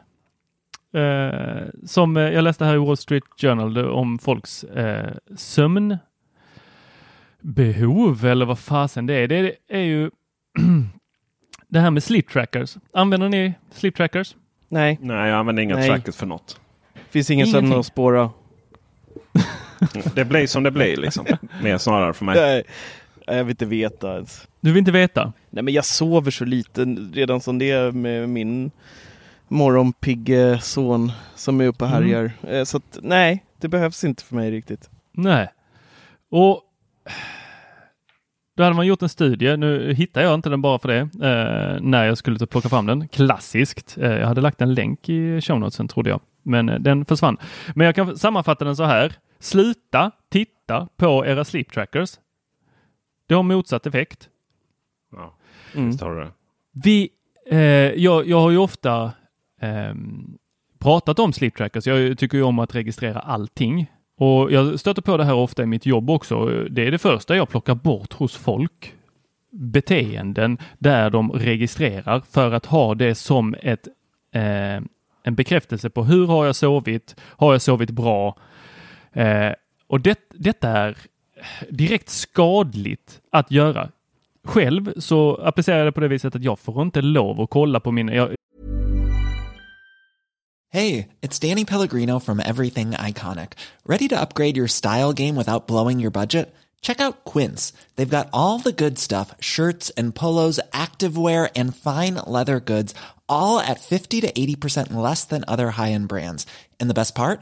Speaker 3: eh, som eh, jag läste här i Wall Street Journal om folks eh, sömnbehov eller vad fasen det är. Det är ju det här med sleep trackers. Använder ni sleep trackers?
Speaker 5: Nej,
Speaker 4: Nej, jag använder inga
Speaker 5: Nej.
Speaker 4: trackers för något.
Speaker 5: finns ingen sömn att spåra.
Speaker 4: Det blir som det blir liksom. Mer snarare för mig.
Speaker 5: Nej, jag vill inte veta ens.
Speaker 3: Du vill inte veta?
Speaker 5: Nej men jag sover så lite redan som det är med min morgonpigge son som är uppe och
Speaker 3: Mm.
Speaker 5: härjar. Eh, Så att, nej, det behövs inte för mig riktigt.
Speaker 3: Nej. Och Då hade man gjort en studie, nu hittar jag inte den bara för det, eh, när jag skulle plocka fram den. Klassiskt. Eh, jag hade lagt en länk i show notesen trodde jag, men eh, den försvann. Men jag kan sammanfatta den så här. Sluta titta på era sleep trackers. Det har motsatt effekt.
Speaker 4: Ja,
Speaker 5: Mm.
Speaker 4: visst har du det.
Speaker 3: Vi, eh, jag, jag har ju ofta ehm, pratat om sleep trackers. Jag tycker ju om att registrera allting. Och jag stöter på det här ofta i mitt jobb också. Det är det första jag plockar bort hos folk. Beteenden där de registrerar för att ha det som ett, eh, en bekräftelse på hur har jag sovit? Har jag sovit bra? Eh, och det, detta är direkt skadligt att göra. Själv så applicerar jag det på det viset att jag får inte lov att kolla på mina... Jag,
Speaker 6: Hey, it's Danny Pellegrino from Everything Iconic. Ready to upgrade your style game without blowing your budget? Check out Quince. They've got all the good stuff shirts and polos, activewear, and fine leather goods, all at 50 to 80% less than other high end brands. And the best part?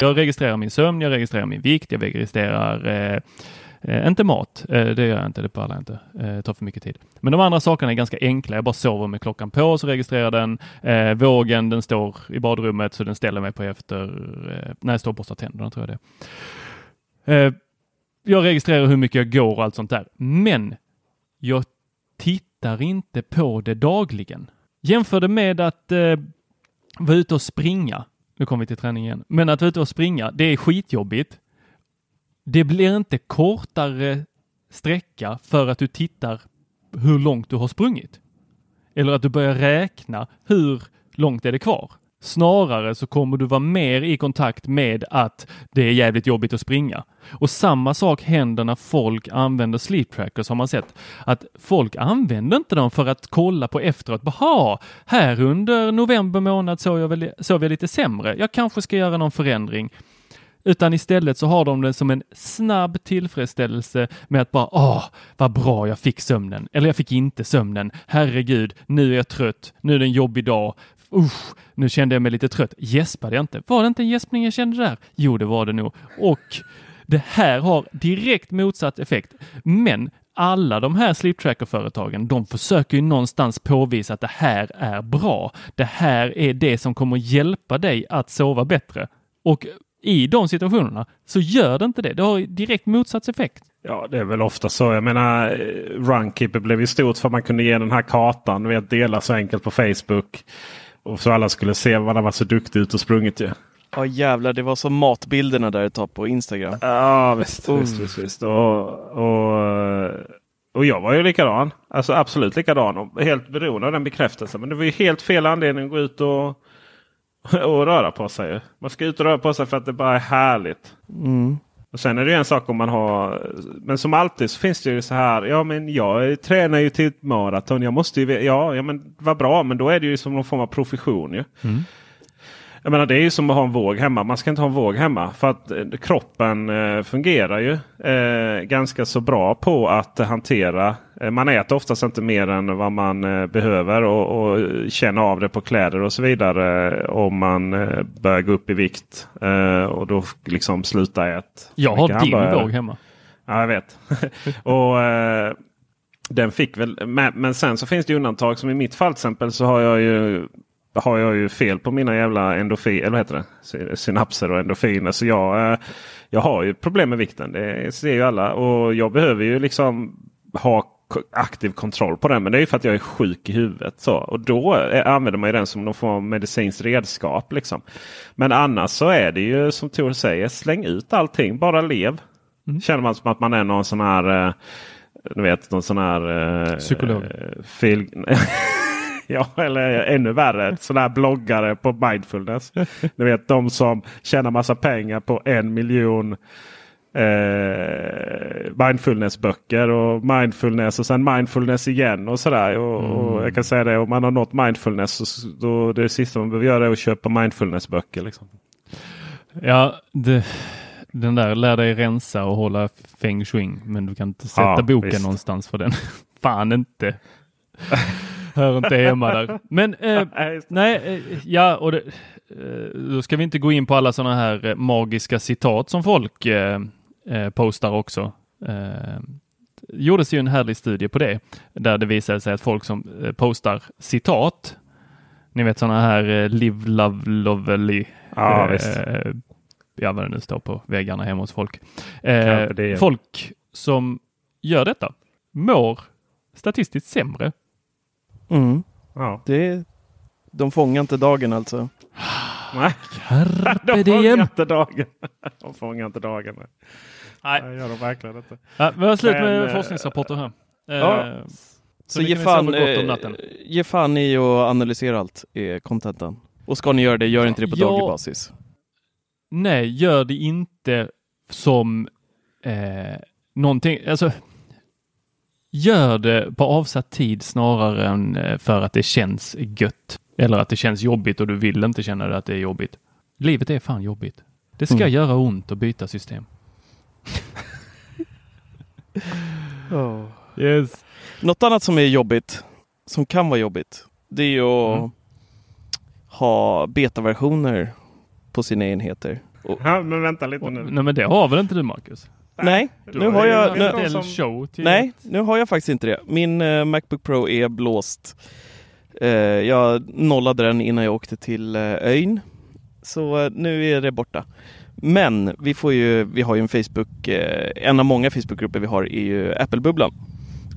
Speaker 3: Jag registrerar min sömn, jag registrerar min vikt, jag registrerar eh, eh, inte mat. Eh, det gör jag inte, det pallar jag inte. Eh, det tar för mycket tid. Men de andra sakerna är ganska enkla. Jag bara sover med klockan på så registrerar den. Eh, vågen, den står i badrummet så den ställer mig på efter eh, när jag står och borstar tänderna tror jag det är. Eh, jag registrerar hur mycket jag går och allt sånt där. Men jag tittar inte på det dagligen. Jämför det med att eh, vara ute och springa. Nu kommer vi till träning igen. Men att vara ute och springa, det är skitjobbigt. Det blir inte kortare sträcka för att du tittar hur långt du har sprungit. Eller att du börjar räkna hur långt är det kvar. Snarare så kommer du vara mer i kontakt med att det är jävligt jobbigt att springa. Och samma sak händer när folk använder sleep trackers har man sett. Att folk använder inte dem för att kolla på efteråt. Baha, här under november månad sov jag, väl, sov jag lite sämre. Jag kanske ska göra någon förändring. Utan istället så har de det som en snabb tillfredsställelse med att bara åh, vad bra jag fick sömnen. Eller jag fick inte sömnen. Herregud, nu är jag trött. Nu är det en jobbig dag. Usch, nu kände jag mig lite trött. Gäspade jag inte? Var det inte en gäspning jag kände där? Jo, det var det nog. Och det här har direkt motsatt effekt. Men alla de här sleep tracker-företagen, de försöker ju någonstans påvisa att det här är bra. Det här är det som kommer hjälpa dig att sova bättre. Och i de situationerna så gör det inte det. Det har direkt motsatt effekt.
Speaker 4: Ja, det är väl ofta så. Jag menar, eh, Runkeeper blev ju stort för att man kunde ge den här kartan. Vet, dela så enkelt på Facebook. Och så alla skulle se vad han var så duktig ut och sprungit ju.
Speaker 5: Ja jävlar, det var som matbilderna där ett tag på Instagram.
Speaker 4: Ja visst,
Speaker 5: Oh.
Speaker 4: visst, visst, visst. Och, och, och jag var ju likadan. Alltså absolut likadan. Och helt beroende av den bekräftelsen. Men det var ju helt fel anledning att gå ut och, och röra på sig. Man ska ut och röra på sig för att det bara är härligt.
Speaker 5: Mm.
Speaker 4: Och Sen är det ju en sak om man har. Men som alltid så finns det ju så här. Ja men jag tränar ju till ett maraton. Jag måste ju. Ja, ja men vad bra. Men då är det ju som någon form av profession ju. Jag menar det är ju som att ha en våg hemma. Man ska inte ha en våg hemma. För att eh, kroppen eh, fungerar ju eh, ganska så bra på att hantera. Eh, man äter oftast inte mer än vad man eh, behöver och, och känner av det på kläder och så vidare. eh, om man börjar gå upp i vikt. Och då liksom sluta äta.
Speaker 3: Jag har din våg hemma.
Speaker 4: Ja, jag vet. och den fick väl. Men, sen så finns det undantag. Som i mitt fall till exempel så har jag ju har jag ju fel på mina jävla endorfin, eller vad heter det? Sy- synapser och endorfiner. Så jag, jag har ju problem med vikten. Det ser ju alla. Och jag behöver ju liksom ha aktiv kontroll på den. Men det är ju för att jag är sjuk i huvudet. Så. Och då eh, använder man ju den som någon form av medicinskt redskap. Liksom. Men annars så är det ju som Tor säger. Släng ut allting. Bara lev. Känner man som att man är någon sån här eh, du vet, någon sån här... Eh,
Speaker 3: Psykolog.
Speaker 4: eh, Fil... ja, eller ännu värre. Sån här bloggare på mindfulness. du vet de som tjänar massa pengar på en miljon eh, mindfulnessböcker och mindfulness och sen mindfulness igen och sådär. Och, och jag kan säga det, om man har nått mindfulness så då det sista man behöver göra är att köpa mindfulnessböcker. Liksom.
Speaker 3: Ja, det, den där lär dig rensa och hålla feng shui, men du kan inte sätta
Speaker 4: Ja,
Speaker 3: boken
Speaker 4: visst.
Speaker 3: någonstans för den. Fan inte. Hör inte hemma där. Men eh, nej, eh, ja, och det, eh, då ska vi inte gå in på alla sådana här eh, magiska citat som folk eh, postar också. Eh, gjordes ju en härlig studie på det, där det visade sig att folk som eh, postar citat, ni vet sådana här eh, live, love, lovely,
Speaker 4: Ja,
Speaker 3: eh,
Speaker 4: visst.
Speaker 3: ja vad det nu står på väggarna hemma hos folk. Eh, folk som gör detta mår statistiskt sämre.
Speaker 5: Mm.
Speaker 4: Ja.
Speaker 5: Det, de fångar inte dagen alltså.
Speaker 4: Nej,
Speaker 3: Carpe
Speaker 4: de fångar
Speaker 3: diem.
Speaker 4: inte dagen. De fångar inte dagen.
Speaker 3: Nej.
Speaker 4: Det gör de verkligen inte.
Speaker 3: Ja, vi har slut med
Speaker 4: Men, eh,
Speaker 3: forskningsrapporter här. Eh,
Speaker 5: ja.
Speaker 3: Så,
Speaker 5: Så ge fan, eh, ge fan i att analysera allt, är kontentan. Och ska ni göra det, gör inte det på
Speaker 3: Ja.
Speaker 5: daglig basis.
Speaker 3: Nej, gör det inte som eh, någonting, alltså gör det på avsatt tid snarare än för att det känns gött. Eller att det känns jobbigt och du vill inte känna det att det är jobbigt. Livet är fan jobbigt. Det ska
Speaker 5: Mm.
Speaker 3: göra ont att byta system. Yes.
Speaker 5: Något annat som är jobbigt, som kan vara jobbigt, det är ju att
Speaker 3: Mm.
Speaker 5: ha betaversioner på sina enheter. Och,
Speaker 4: Ja, men vänta lite nu.
Speaker 3: Nej men det har väl inte du Marcus?
Speaker 5: nej,
Speaker 4: Du
Speaker 5: nu
Speaker 4: har
Speaker 5: jag... Nu,
Speaker 4: som-
Speaker 5: nej, nu har jag faktiskt inte det. Min eh, Macbook Pro är blåst. Eh, jag nollade den innan jag åkte till eh, ön. Så eh, nu är det borta. Men vi, får ju, vi har ju en Facebook, eh, en av många Facebookgrupper vi har är ju Apple-bubblan.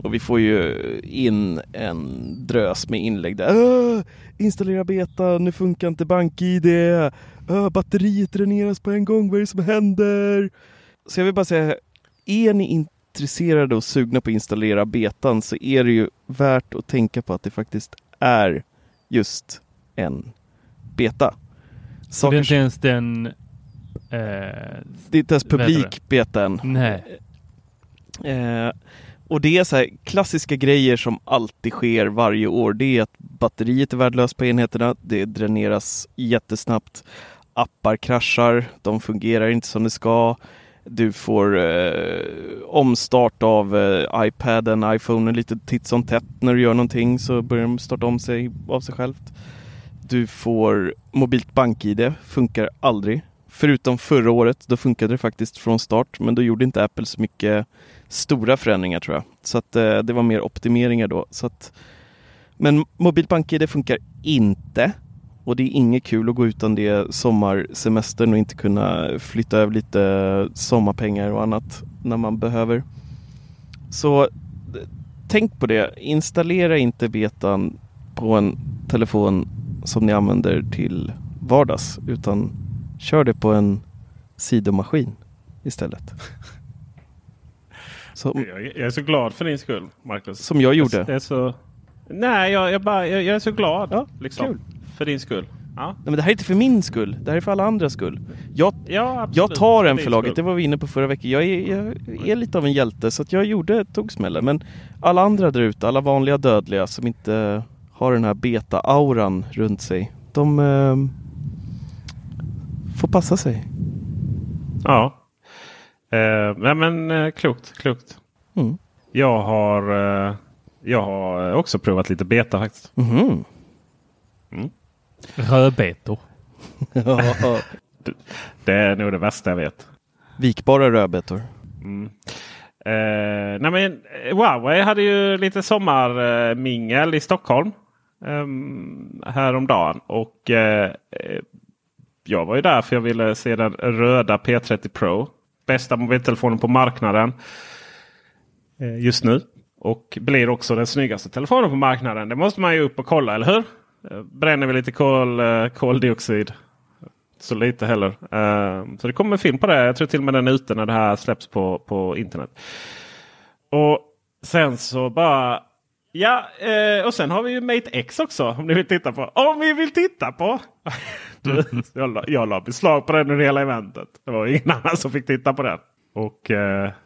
Speaker 5: Och vi får ju in en drös med inlägg där. Äh, installera beta, nu funkar inte BankID. Äh, batteriet dräneras på en gång, vad är det som händer? Så jag vill bara säga, är ni intresserade och sugna på att installera betan så är det ju värt att tänka på att det faktiskt är just en beta.
Speaker 3: Så det är
Speaker 5: Saker,
Speaker 3: inte ens den... Eh,
Speaker 5: det är inte ens
Speaker 3: Vad heter
Speaker 5: publik beta än.
Speaker 3: nej.
Speaker 5: Eh, och det är så här klassiska grejer som alltid sker varje år. Det är att batteriet är värdelöst på enheterna. Det dräneras jättesnabbt. Appar kraschar. De fungerar inte som det ska. Du får eh, omstart av eh, iPaden, iPhonen lite titt som tätt. När du gör någonting så börjar de starta om sig av sig självt. Du får mobilt BankID, funkar aldrig. Förutom förra året, då funkade det faktiskt från start, men då gjorde inte Apple så mycket stora förändringar tror jag. Så att eh, det var mer optimeringar då. Så att, men mobilt BankID funkar inte. Och det är inget kul att gå utan det sommarsemestern och inte kunna flytta över lite sommarpengar och annat när man behöver. Så tänk på det. Installera inte betan på en telefon som ni använder till vardags utan kör det på en sidomaskin istället. Som,
Speaker 4: Jag, jag är så glad för din skull, Marcus.
Speaker 5: som jag gjorde.
Speaker 4: Jag är så... Nej, jag, jag, bara, jag, jag är så glad
Speaker 5: Ja,
Speaker 4: liksom,
Speaker 5: kul.
Speaker 4: För din skull. Ja,
Speaker 5: Nej, men det här är inte för min skull. Det här är för alla andras skull. Jag,
Speaker 4: ja absolut.
Speaker 5: jag tar en
Speaker 4: din
Speaker 5: för laget.
Speaker 4: skull.
Speaker 5: Det var vi inne på förra veckan. Jag är, jag är lite av en hjälte så att jag gjorde, tog smällen. Men alla andra där ute, alla vanliga dödliga som inte har den här beta-auran runt sig. De eh, får passa sig.
Speaker 4: Ja. Eh, nej men eh, klokt, klokt.
Speaker 5: Mm.
Speaker 4: Jag har, eh, jag har också provat lite beta faktiskt.
Speaker 5: Mhm.
Speaker 3: Rödbetor.
Speaker 4: Det är nog det värsta jag vet.
Speaker 5: Vikbara rödbetor.
Speaker 4: Eh, nej men eh, Huawei hade ju lite sommarmingel i Stockholm um, häromdagen. Och eh, eh, jag var ju där för jag ville se den röda P30 Pro. Bästa mobiltelefonen på marknaden eh, just nu. Och blir också den snyggaste telefonen på marknaden. Det måste man ju upp och kolla, eller hur? Eh, bränner vi lite kol, eh, koldioxid. Så lite heller. Eh, så det kommer en film på det. Jag tror till och med den är ute när det här släpps på, på internet. Och sen så bara... Ja, och sen har vi ju Mate X också om ni vill titta på. Om vi vill titta på! Du, jag, la, jag la beslag på den under hela eventet. Det var ingen annan som fick titta på den. Och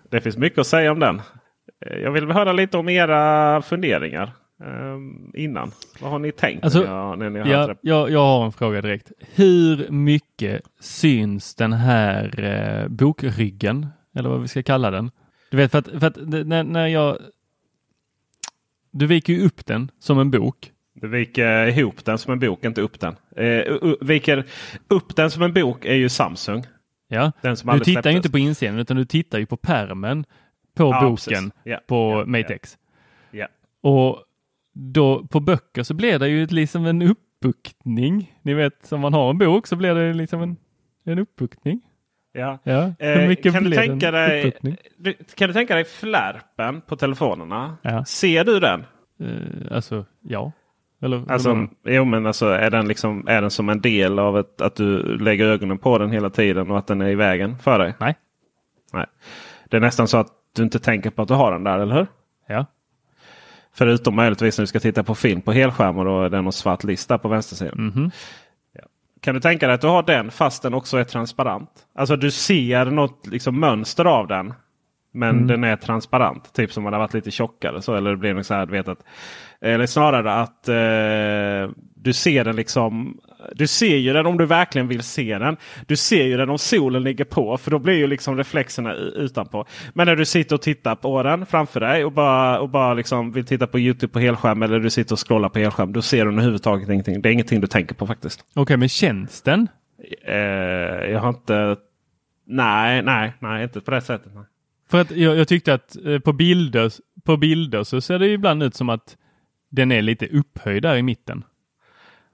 Speaker 4: det finns mycket att säga om den. Jag vill höra lite om era funderingar innan. Vad har ni tänkt
Speaker 3: Alltså,
Speaker 4: när, jag, när ni
Speaker 3: Ja, jag, jag har en fråga direkt. Hur mycket syns den här eh, bokryggen? Eller vad vi ska kalla den. Du vet, för att, för att när, när jag... Du viker ju upp den som en bok.
Speaker 4: Du viker ihop den som en bok, inte upp den. Eh, viker upp den som en bok är ju Samsung.
Speaker 3: Ja. Du tittar ju inte på insidan utan du tittar ju på pärmen på
Speaker 4: Ja,
Speaker 3: boken.
Speaker 4: Ja,
Speaker 3: på
Speaker 4: ja,
Speaker 3: Mate
Speaker 4: ja.
Speaker 3: X.
Speaker 4: Ja.
Speaker 3: Och då på böcker så blir det ju liksom en uppbuktning. Ni vet, som man har en bok så blir det liksom en, en uppbuktning.
Speaker 4: Ja.
Speaker 3: Ja,
Speaker 4: Eh, kan, du tänka dig, du, kan du tänka dig flärpen på telefonerna?
Speaker 3: Ja.
Speaker 4: Ser du den?
Speaker 3: Eh, alltså, ja. Eller,
Speaker 4: Alltså,
Speaker 3: eller-
Speaker 4: jo, men alltså, är, den liksom, är den som en del av ett, att du lägger ögonen på den hela tiden och att den är i vägen för dig?
Speaker 3: Nej.
Speaker 4: Nej. Det är nästan så att du inte tänker på att du har den där, eller hur?
Speaker 3: Ja.
Speaker 4: Förutom möjligtvis när du ska titta på film på helskärm och då är det någon svart lista på vänstersidan.
Speaker 3: Mhm.
Speaker 4: Ja. Kan du tänka dig att du har den fast den också är transparent? Alltså du ser något liksom, mönster av den. Men
Speaker 3: Mm.
Speaker 4: den är transparent. Typ som om den har varit lite tjockare. Så, eller det blir något så här, vet att, eller snarare att eh, du ser den liksom. Du ser ju den om du verkligen vill se den. Du ser ju den om solen ligger på. För då blir ju liksom reflexerna utanpå. Men när du sitter och tittar på den framför dig och bara, och bara liksom vill titta på Youtube på helskärm. Eller du sitter och scrollar på helskärm. Då ser du överhuvudtaget ingenting. Det är ingenting du tänker på faktiskt.
Speaker 3: Okej, men känns den?
Speaker 4: Eh, jag har inte... Nej, nej, nej, inte på det sättet. Nej.
Speaker 3: För att jag, jag tyckte att eh, på bilder, på bilder så ser det ibland ut som att den är lite upphöjd där i mitten.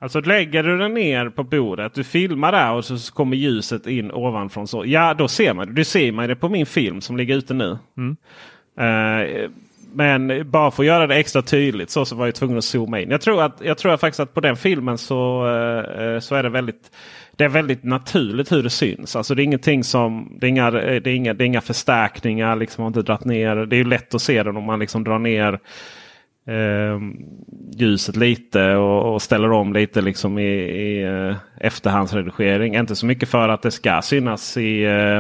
Speaker 4: Alltså lägger du den ner på bordet, du filmar där och så kommer ljuset in ovanifrån. Så, ja, då ser man det. Du ser man det på min film som ligger ute nu.
Speaker 3: Mm.
Speaker 4: Eh, men bara för att göra det extra tydligt så, så var jag tvungen att zooma in. Jag tror, att, jag tror faktiskt att på den filmen så, eh, så är det väldigt det är väldigt naturligt hur det syns. Alltså det är ingenting som, det är inga, det är inga, det är inga förstärkningar. Liksom, man har inte dragit ner. Det är ju lätt att se den om man liksom drar ner eh, ljuset lite och, och ställer om lite liksom i, i eh, efterhandsredigering. Inte så mycket för att det ska synas i eh,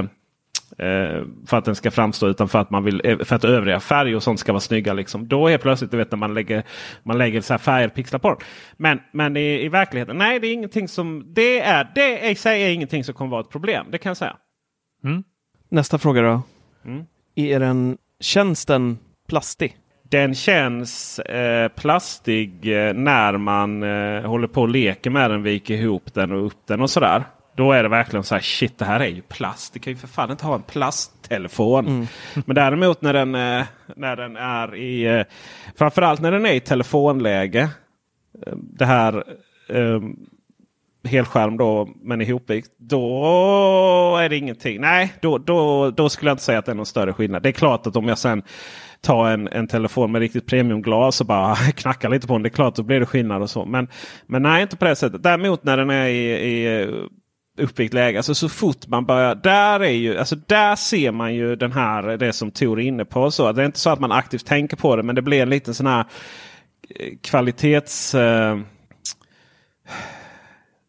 Speaker 4: eh, för att den ska framstå utan för att man vill eh, för att övriga färger och sånt ska vara snygga. Liksom. Då helt plötsligt, du vet när man lägger, man lägger så här färger pixlar på. Men, men i, i verkligheten, nej det är ingenting som, det är, det i sig är ingenting som kommer vara ett problem. Det kan jag säga.
Speaker 5: Nästa fråga då.
Speaker 4: Mm.
Speaker 5: Är den, känns den plastig?
Speaker 4: Den känns eh, plastig eh, när man eh, håller på och leker med den, viker ihop den och upp den och sådär. Då är det verkligen så här shit det här är ju plast. Det kan ju för fan inte ha en plasttelefon. Men däremot när den, eh, när den är i, eh, framförallt när den är i telefonläge. Det här, helskärm då men ihopvikt. Då är det ingenting. Nej, då, då, då skulle jag inte säga att det är någon större skillnad. Det är klart att om jag sen Ta en, en telefon med riktigt premiumglas och bara knacka lite på den. Det är klart då blir det skillnad och så. Men, men nej, inte på det sättet. Däremot när den är i, i eh, uppvikt läge. Alltså så fort man börjar. Där, är ju, alltså där ser man ju den här, det som Tor är inne på. Så det är inte så att man aktivt tänker på det. Men det blir en liten sån här eh, kvalitets... Eh,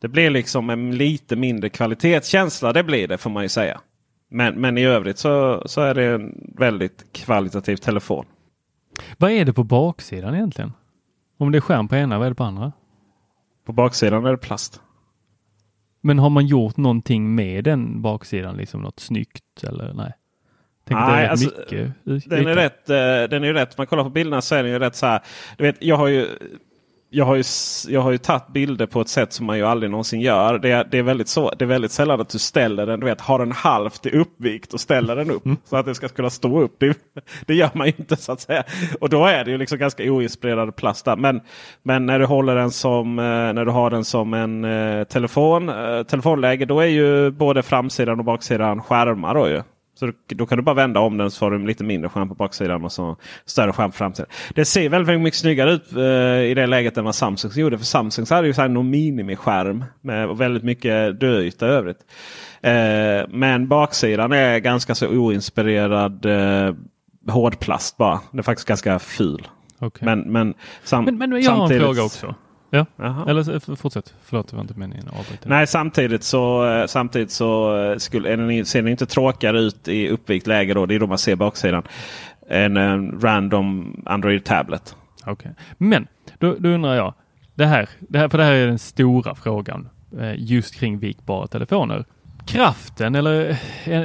Speaker 4: det blir liksom en lite mindre kvalitetskänsla. Det blir det får man ju säga. Men, men i övrigt så, så är det en väldigt kvalitativ telefon.
Speaker 3: Vad är det på baksidan egentligen? Om det är skärm på ena, vad är det på andra?
Speaker 4: På baksidan är det plast.
Speaker 3: Men har man gjort någonting med den baksidan, liksom något snyggt eller nej? Tänk att det är
Speaker 4: Nej, alltså,
Speaker 3: mycket.
Speaker 4: Den är rätt. eh, Den är ju rätt. Man kollar på bilderna så är den ju rätt så här. Du vet, jag har ju jag har, ju, jag har ju tagit bilder på ett sätt som man ju aldrig någonsin gör. Det är, det är, väldigt, så, det är väldigt sällan att du ställer den, du vet, har den halvt i uppvikt och ställer den upp. Så att det ska kunna stå upp. Det, det gör man ju inte så att säga. Och då är det ju liksom ganska oinspirerad plast där. Men, men när du håller den som, eh, när du har den som en eh, telefon, eh, telefonläge, då är ju både framsidan och baksidan skärmar. Då ju. Så då, kan du bara vända om den så får du lite mindre skärm på baksidan och så större skärm på framsidan. Det ser väldigt, mycket snyggare ut eh, i det läget än vad Samsung gjorde. För Samsung hade ju så här någon minimiskärm med väldigt mycket döyta i övrigt. Eh, men baksidan är ganska så oinspirerad eh, hårdplast bara. Den är faktiskt ganska ful.
Speaker 3: Okej.
Speaker 4: Men, men, sam,
Speaker 3: Men, men jag har en fråga också. Ja,
Speaker 4: Jaha.
Speaker 3: eller fortsätt. Förlåt, det var inte meningen att avbryta.
Speaker 4: Nej, samtidigt så, eh, samtidigt så eh, skulle, ser den inte tråkigare ut i uppvikt läge. Då, det är då man ser baksidan. Än en random Android Tablet.
Speaker 3: Okej. Men då, då undrar jag, det här, det här, för det här är den stora frågan eh, just kring vikbara telefoner. Kraften eller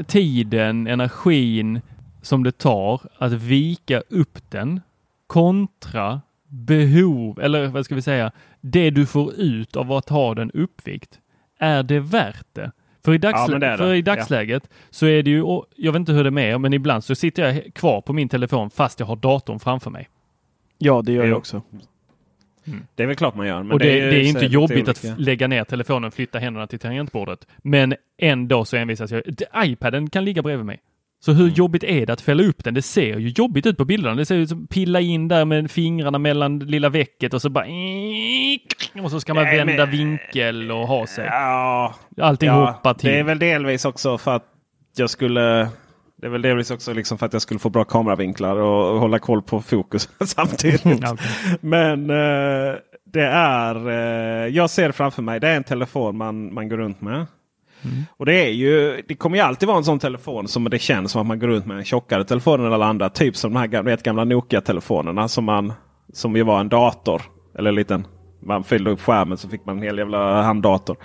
Speaker 3: tiden, energin som det tar att vika upp den kontra behov, eller vad ska vi säga, det du får ut av att ha den uppvikt. Är det värt det? För i, dagsl-
Speaker 4: Ja, det är det.
Speaker 3: för i
Speaker 4: Ja.
Speaker 3: dagsläget så är det ju, och jag vet inte hur det är med er, men ibland så sitter jag kvar på min telefon fast jag har datorn framför mig.
Speaker 5: Ja, det gör jag också.
Speaker 4: Det är väl klart man gör. Men
Speaker 3: och det, är
Speaker 4: så
Speaker 3: inte jobbigt att lägga ner telefonen, flytta händerna till tangentbordet. Men ändå så envisas jag. IPaden kan ligga bredvid mig. Så
Speaker 4: Mm.
Speaker 3: hur jobbigt är det att fälla upp den? Det ser ju jobbigt ut på bilderna. Det ser ut som pilla in där med fingrarna mellan lilla vecket och så bara... Och så ska man
Speaker 4: Nej, men-
Speaker 3: vända vinkel och ha sig.
Speaker 4: Ja,
Speaker 3: Allting
Speaker 4: ja,
Speaker 3: till.
Speaker 4: Det är väl delvis också för att jag skulle... Det är väl delvis också liksom för att jag skulle få bra kameravinklar och, hålla koll på fokus samtidigt.
Speaker 3: Okej.
Speaker 4: Men eh, det är... Eh, jag ser framför mig. Det är en telefon man, man går runt med. Mm. Och det är ju, det kommer ju alltid vara en sån telefon som det känns som att man går runt med en tjockare telefon än alla andra. Typ som de här gamla, gamla Nokia-telefonerna som, man, som ju var en dator. Eller en liten, man fyllde upp skärmen så fick man en hel jävla handdator.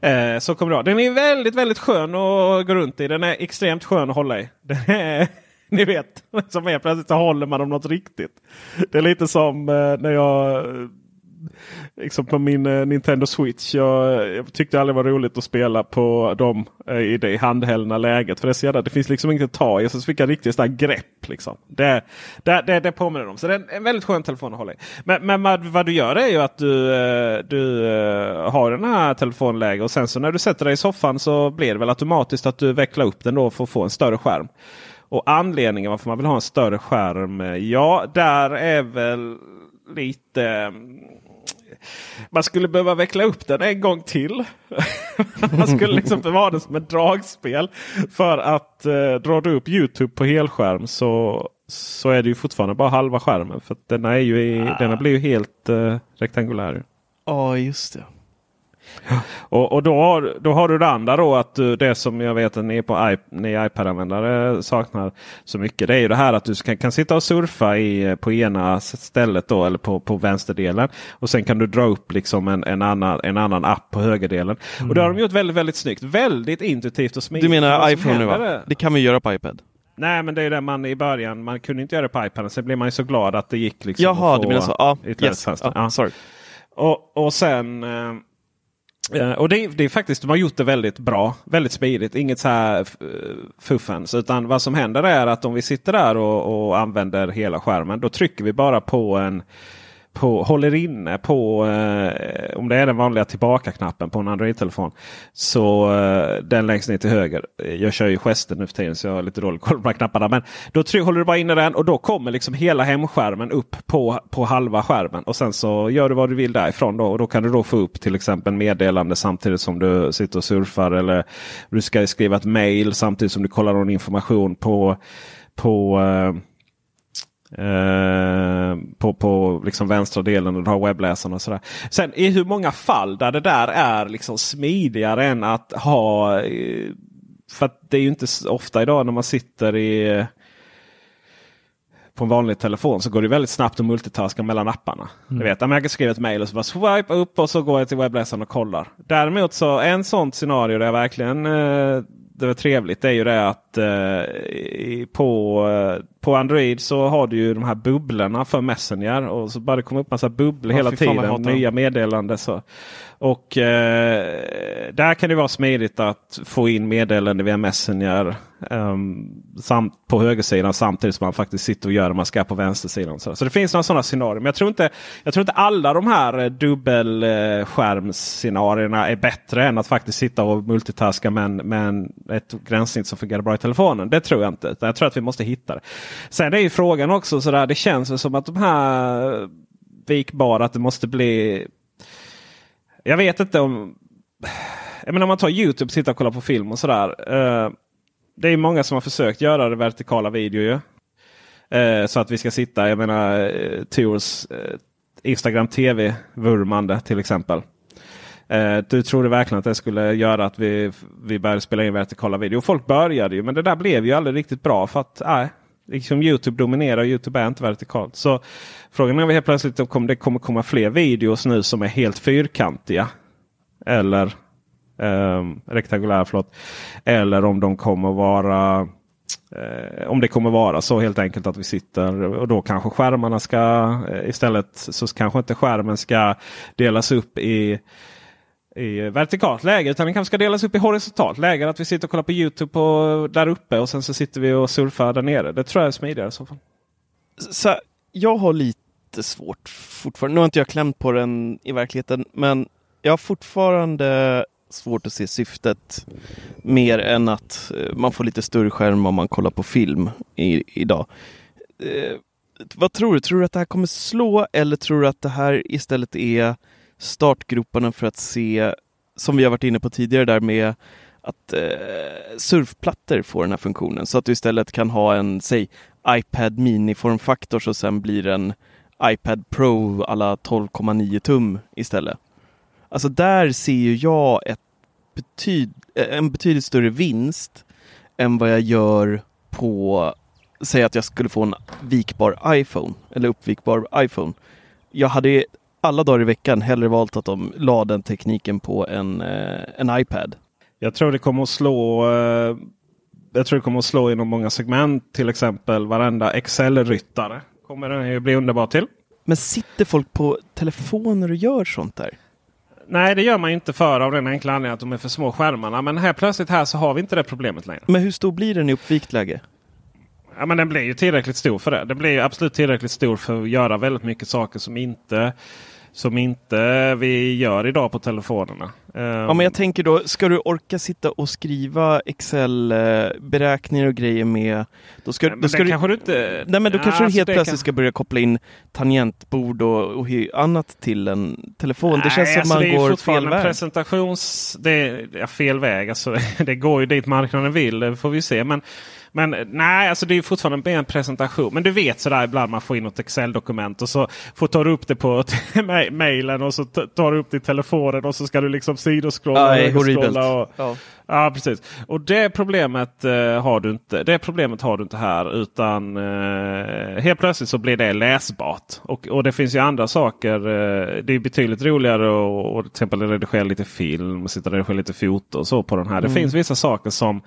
Speaker 4: Eh, så kommer det vara. Den är väldigt, väldigt skön att gå runt i. Den är extremt skön att hålla i. Den är, ni vet, som är plötsligt så håller man om något riktigt. Det är lite som eh, när jag liksom på min eh, Nintendo Switch. Jag, jag tyckte aldrig det var roligt att spela på dem eh, i det handhällna läget. För det, är jävla, det finns liksom inget att ta i. Så fick jag riktigt sådär grepp. Liksom. Det, det, det, det påminner om. Så det är en, en väldigt skön telefon att hålla i. Men, men vad, vad du gör är ju att du, eh, du eh, har den här telefonläge. Och sen så när du sätter dig i soffan så blir det väl automatiskt att du vecklar upp den då för att få en större skärm. Och anledningen varför man vill ha en större skärm. Eh, ja, där är väl lite mm, man skulle behöva veckla upp den en gång till. man skulle liksom ha den som ett dragspel. För att eh, drar du upp Youtube på helskärm så, så är det ju fortfarande bara halva skärmen. För att den, är ju i, den blir ju helt eh, rektangulär.
Speaker 5: Ja, just det.
Speaker 4: Och, och då, har, då har du det andra då att du, det som jag vet att ni, på ni iPad-användare saknar så mycket. Det är ju det här att du kan, kan sitta och surfa i, på ena stället då eller på, på vänsterdelen. Och sen kan du dra upp liksom en, en, annan, en annan app på högerdelen. Och det har de gjort väldigt, väldigt snyggt. Väldigt intuitivt och smidigt.
Speaker 5: Du menar iPhone nu va?
Speaker 4: är-
Speaker 5: Det kan vi göra på iPad.
Speaker 4: Nej men det är det man i början, man kunde inte göra det på iPaden. Sen blev man ju så glad att det gick. Liksom
Speaker 5: Jaha, du menar så. Ja, yes. ja, sorry.
Speaker 4: Och, och sen... eh, Eh, och det, det är faktiskt, de har gjort det väldigt bra. Väldigt smidigt. Inget så här eh, fuffens. Utan vad som händer är att om vi sitter där och, och använder hela skärmen. Då trycker vi bara på en på, håller inne på, eh, om det är den vanliga tillbaka-knappen på en Android-telefon. Så eh, den längst ner till höger. Jag kör ju gesten nu för tiden så jag har lite dålig koll på de här knapparna. Men då tryck, håller du bara inne den och då kommer liksom hela hemskärmen upp på, på halva skärmen. Och sen så gör du vad du vill därifrån. Då, och då kan du då få upp till exempel meddelande samtidigt som du sitter och surfar. Eller du ska skriva ett mail samtidigt som du kollar någon information på, på eh, Eh, på på liksom vänstra delen och du har webbläsaren och sådär. Sen i hur många fall där det där är liksom smidigare än att ha. Eh, för det är ju inte ofta idag när man sitter i på en vanlig telefon så går det väldigt snabbt att multitaska mellan apparna. Mm. Du vet, jag kan skriva ett mail och så bara swipe upp och så går jag till webbläsaren och kollar. Däremot så en sånt scenario där jag verkligen eh, det var trevligt det är ju det att eh, på, eh, på Android så har du ju de här bubblorna för Messenger. Och så bara det kommer upp massa bubblor ja, hela tiden. Nya meddelanden. Så. Och eh, där kan det vara smidigt att få in meddelande via Messenger eh, samt på högersidan samtidigt som man faktiskt sitter och gör det man ska på vänstersidan. Så, så det finns några sådana scenarier. Men jag tror inte, jag tror inte alla de här eh, dubbelskärmsscenarierna är bättre än att faktiskt sitta och multitaska med, med ett gränssnitt som fungerar bra i telefonen. Det tror jag inte. Jag tror att vi måste hitta det. Sen är ju frågan också sådär. Det känns som att de här eh, vikbara, att det måste bli jag vet inte om... Jag menar om man tar Youtube och sitter och kollar på film och sådär. Eh, det är många som har försökt göra det vertikala video ju. Eh, så att vi ska sitta, jag menar eh, Tors eh, Instagram TV-vurmande till exempel. Eh, du trodde verkligen att det skulle göra att vi, vi började spela in vertikala video. folk började ju men det där blev ju aldrig riktigt bra. för att nej, liksom Youtube dominerar och Youtube är inte vertikalt. Så frågan är helt plötsligt om det kommer komma fler videos nu som är helt fyrkantiga. Eller eh, rektangulära. Förlåt. Eller om de kommer vara eh, om det kommer vara så helt enkelt att vi sitter och då kanske skärmarna ska eh, istället så kanske inte skärmen ska delas upp i i vertikalt läge utan den kanske ska delas upp i horisontalt läge. Att vi sitter och kollar på Youtube på, där uppe och sen så sitter vi och surfar där nere. Det tror jag är smidigare i så fall.
Speaker 5: Så, jag har lite svårt fortfarande. Nu har inte jag klämt på den i verkligheten men jag har fortfarande svårt att se syftet mer än att eh, man får lite större skärm om man kollar på film i, idag. Eh, vad tror du? Tror du att det här kommer slå eller tror du att det här istället är startgroparna för att se, som vi har varit inne på tidigare där med att eh, surfplattor får den här funktionen så att du istället kan ha en, säg iPad mini formfaktor så sen blir en iPad Pro alla 12,9 tum istället. Alltså där ser ju jag ett betyd, eh, en betydligt större vinst än vad jag gör på, säg att jag skulle få en vikbar iPhone eller uppvikbar iPhone. Jag hade alla dagar i veckan hellre valt att de la den tekniken på en, eh, en iPad.
Speaker 4: Jag tror det kommer att slå eh, jag tror det kommer att slå inom många segment. Till exempel varenda Excel-ryttare kommer den ju bli underbar till.
Speaker 5: Men sitter folk på telefoner och gör sånt där?
Speaker 4: Nej, det gör man inte för av den enkla anledningen att de är för små skärmarna. Men här plötsligt här så har vi inte det problemet längre.
Speaker 5: Men hur stor blir den i uppvikt läge?
Speaker 4: Ja, men den blir ju tillräckligt stor för det. Den blir absolut tillräckligt stor för att göra väldigt mycket saker som inte som inte vi gör idag på telefonerna.
Speaker 5: Ja, men jag tänker då, ska du orka sitta och skriva Excel-beräkningar och grejer med... Då ska,
Speaker 4: nej,
Speaker 5: då ska
Speaker 4: du, kanske du inte...
Speaker 5: Nej, men då
Speaker 4: ja,
Speaker 5: kanske du helt plötsligt
Speaker 4: kan...
Speaker 5: ska börja koppla in tangentbord och, och annat till en telefon. Nej, det känns som alltså, man
Speaker 4: det
Speaker 5: går fel väg.
Speaker 4: Presentations... Det är ja, fel väg. Alltså, det går ju dit marknaden vill, det får vi se. Men men nej, alltså det är fortfarande en presentation. Men du vet sådär ibland man får in något Excel-dokument och så får tar du upp det på mejlen och så tar du upp det i telefonen och så ska du liksom sidoskrolla.
Speaker 5: Ja, horribelt.
Speaker 4: Och, ja. ja. precis. Och det problemet, uh, har du inte, det problemet har du inte här. Utan uh, helt plötsligt så blir det läsbart. Och, och det finns ju andra saker. Uh, det är betydligt roligare att till exempel redigera lite film och sitta och redigera lite foto och så på den här. Mm. Det finns vissa saker som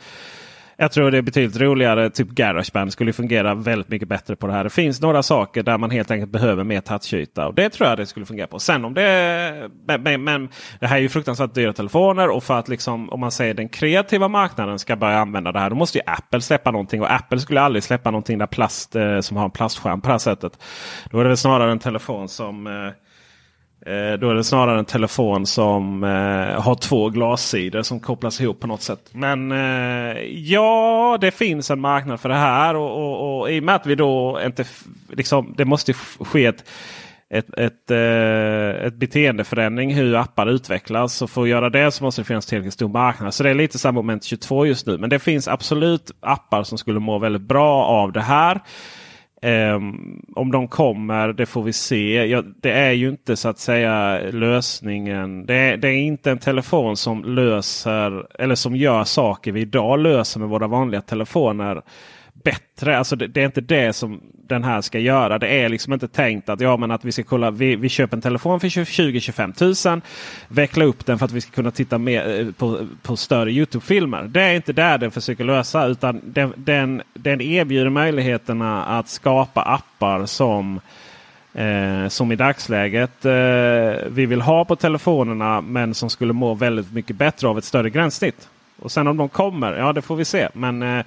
Speaker 4: jag tror det är betydligt roligare. Typ Garageband skulle fungera väldigt mycket bättre på det här. Det finns några saker där man helt enkelt behöver mer touchyta. Och det tror jag det skulle fungera på. Sen om det... Men, men det här är ju fruktansvärt dyra telefoner. Och för att liksom, om man säger den kreativa marknaden ska börja använda det här. Då måste ju Apple släppa någonting. Och Apple skulle aldrig släppa någonting där plast, eh, som har en plastskärm på det här sättet. Då är det väl snarare en telefon som Eh, Eh, då är det snarare en telefon som eh, har två glassidor som kopplas ihop på något sätt. Men eh, ja, det finns en marknad för det här. Och, och, och i och med att vi då inte... Liksom, det måste ske ett, ett, ett, eh, ett beteendeförändring hur appar utvecklas. Och för att göra det så måste det finnas tillräckligt stor marknad. Så det är lite samma moment 22 just nu. Men det finns absolut appar som skulle må väldigt bra av det här. Um, om de kommer, det får vi se. Ja, det är ju inte så att säga lösningen. Det är, det är, inte en telefon som löser eller som gör saker vi idag löser med våra vanliga telefoner bättre. Alltså det, det, är inte det som den här ska göra. Det är liksom inte tänkt att, ja, men att vi ska kolla. Vi, vi köper en telefon för 20-25 000. Veckla upp den för att vi ska kunna titta mer eh, på, på större Youtube-filmer. Det är inte där den försöker lösa. Utan den, den, den erbjuder möjligheterna att skapa appar som Eh, som i dagsläget eh, vi vill ha på telefonerna men som skulle må väldigt mycket bättre av ett större gränssnitt. Och sen om de kommer, ja det får vi se. Men eh,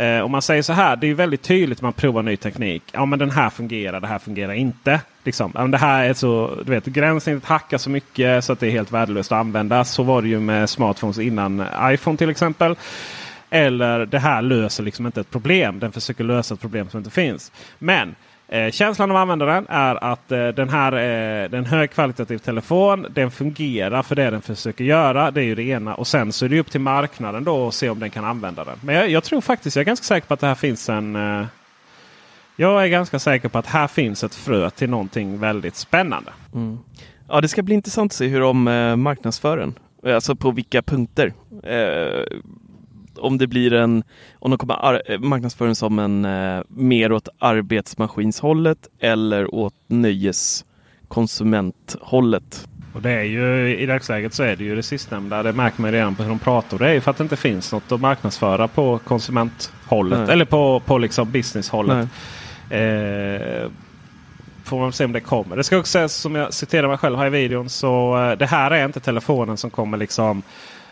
Speaker 4: Eh, om man säger så här, det är väldigt tydligt när man provar ny teknik. Ja men den här fungerar, det här fungerar inte. Liksom. Ja, det här är så, du vet, gränsen hackar så mycket så att det är helt värdelöst att använda. Så var det ju med smartphones innan iPhone till exempel. Eller det här löser liksom inte ett problem. Den försöker lösa ett problem som inte finns. Men Eh, känslan av användaren är att eh, den här är eh, en högkvalitativ telefon. Den fungerar för det den försöker göra. Det är ju det ena. Och sen så är det upp till marknaden då att se om den kan använda den. Men jag, jag tror faktiskt, jag är ganska säker på att det här finns en... Eh, jag är ganska säker på att här finns ett frö till någonting väldigt spännande.
Speaker 5: Mm. Ja, det ska bli intressant att se hur de eh, marknadsför den. Eh, alltså på vilka punkter. Eh, Eh, om det blir en, om de kommer marknadsföra den som en eh, mer åt arbetsmaskinshållet eller åt nöjeskonsumenthållet.
Speaker 4: Och det är ju i dagsläget så är det ju det sistnämnda. Det märker man redan på hur de pratar. Det är ju för att det inte finns något att marknadsföra på konsumenthållet Nej. eller på, på liksom businesshållet. Eh, får man se om det kommer. Det ska också sägas som jag citerar mig själv här i videon. Så eh, det här är inte telefonen som kommer liksom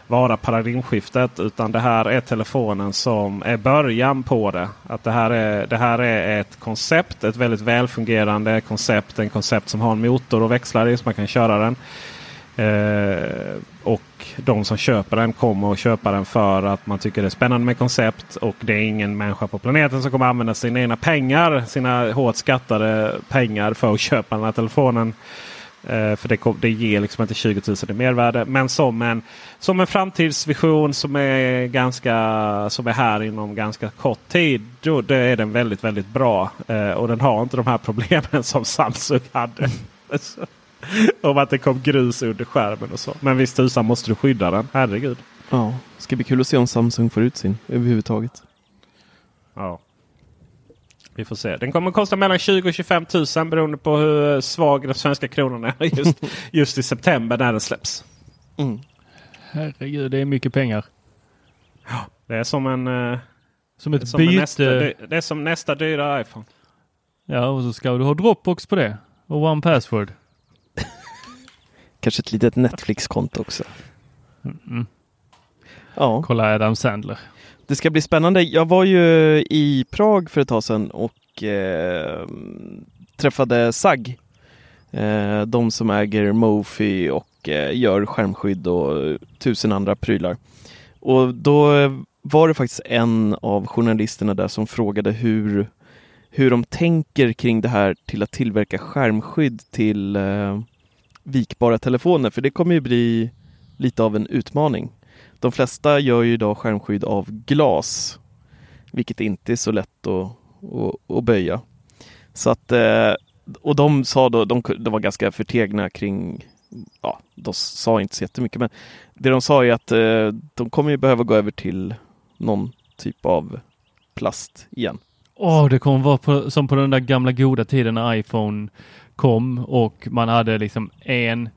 Speaker 4: vara paradigmskiftet. Utan det här är telefonen som är början på det. Att det här är, det här är ett koncept, ett väldigt välfungerande koncept. En koncept som har en motor och växlar i så man kan köra den. Eh, och de som köper den kommer att köpa den för att man tycker det är spännande med koncept. Och det är ingen människa på planeten som kommer använda sina egna pengar, sina hårt skattade pengar för att köpa den här telefonen. Eh, för det, det ger liksom inte 20 000 i mervärde. Men som en, som en framtidsvision som är, ganska, som är här inom ganska kort tid. Då, då är den väldigt, väldigt bra. Eh, och den har inte de här problemen som Samsung hade. Om att det kom grus under skärmen och så. Men visst tusan måste du skydda den. Herregud.
Speaker 5: Ja, ska bli kul att se om Samsung får ut sin överhuvudtaget.
Speaker 4: Ja. Vi får se. Den kommer att kosta mellan 20 och 25 000 beroende på hur svag den svenska kronan är just, just i september när den släpps.
Speaker 3: Mm. Herregud, det är mycket pengar.
Speaker 4: Ja, det är som en... Uh,
Speaker 3: som ett som byte. Nästa,
Speaker 4: det, det, är som nästa dyra iPhone.
Speaker 3: Ja, och så ska du ha Dropbox på det. Och One Password.
Speaker 5: Kanske ett litet Netflix-konto också.
Speaker 3: Mm. Ja. Kolla Adam Sandler.
Speaker 5: Det ska bli spännande. Jag var ju i Prag för ett tag sedan och eh, träffade SAG. Eh, de som äger Mofi och eh, gör skärmskydd och tusen andra prylar. Och då var det faktiskt en av journalisterna där som frågade hur, hur de tänker kring det här till att tillverka skärmskydd till eh, vikbara telefoner. För det kommer ju bli lite av en utmaning. De flesta gör ju idag skärmskydd av glas, vilket inte är så lätt att, att, att böja. Så att, eh, och de sa då, de, de var ganska förtegna kring, ja, de sa inte så jättemycket, men det de sa är att eh, de kommer ju behöva gå över till någon typ av plast igen.
Speaker 3: Åh, oh, det kommer vara på, som på den där gamla goda tiden när iPhone kom och man hade liksom en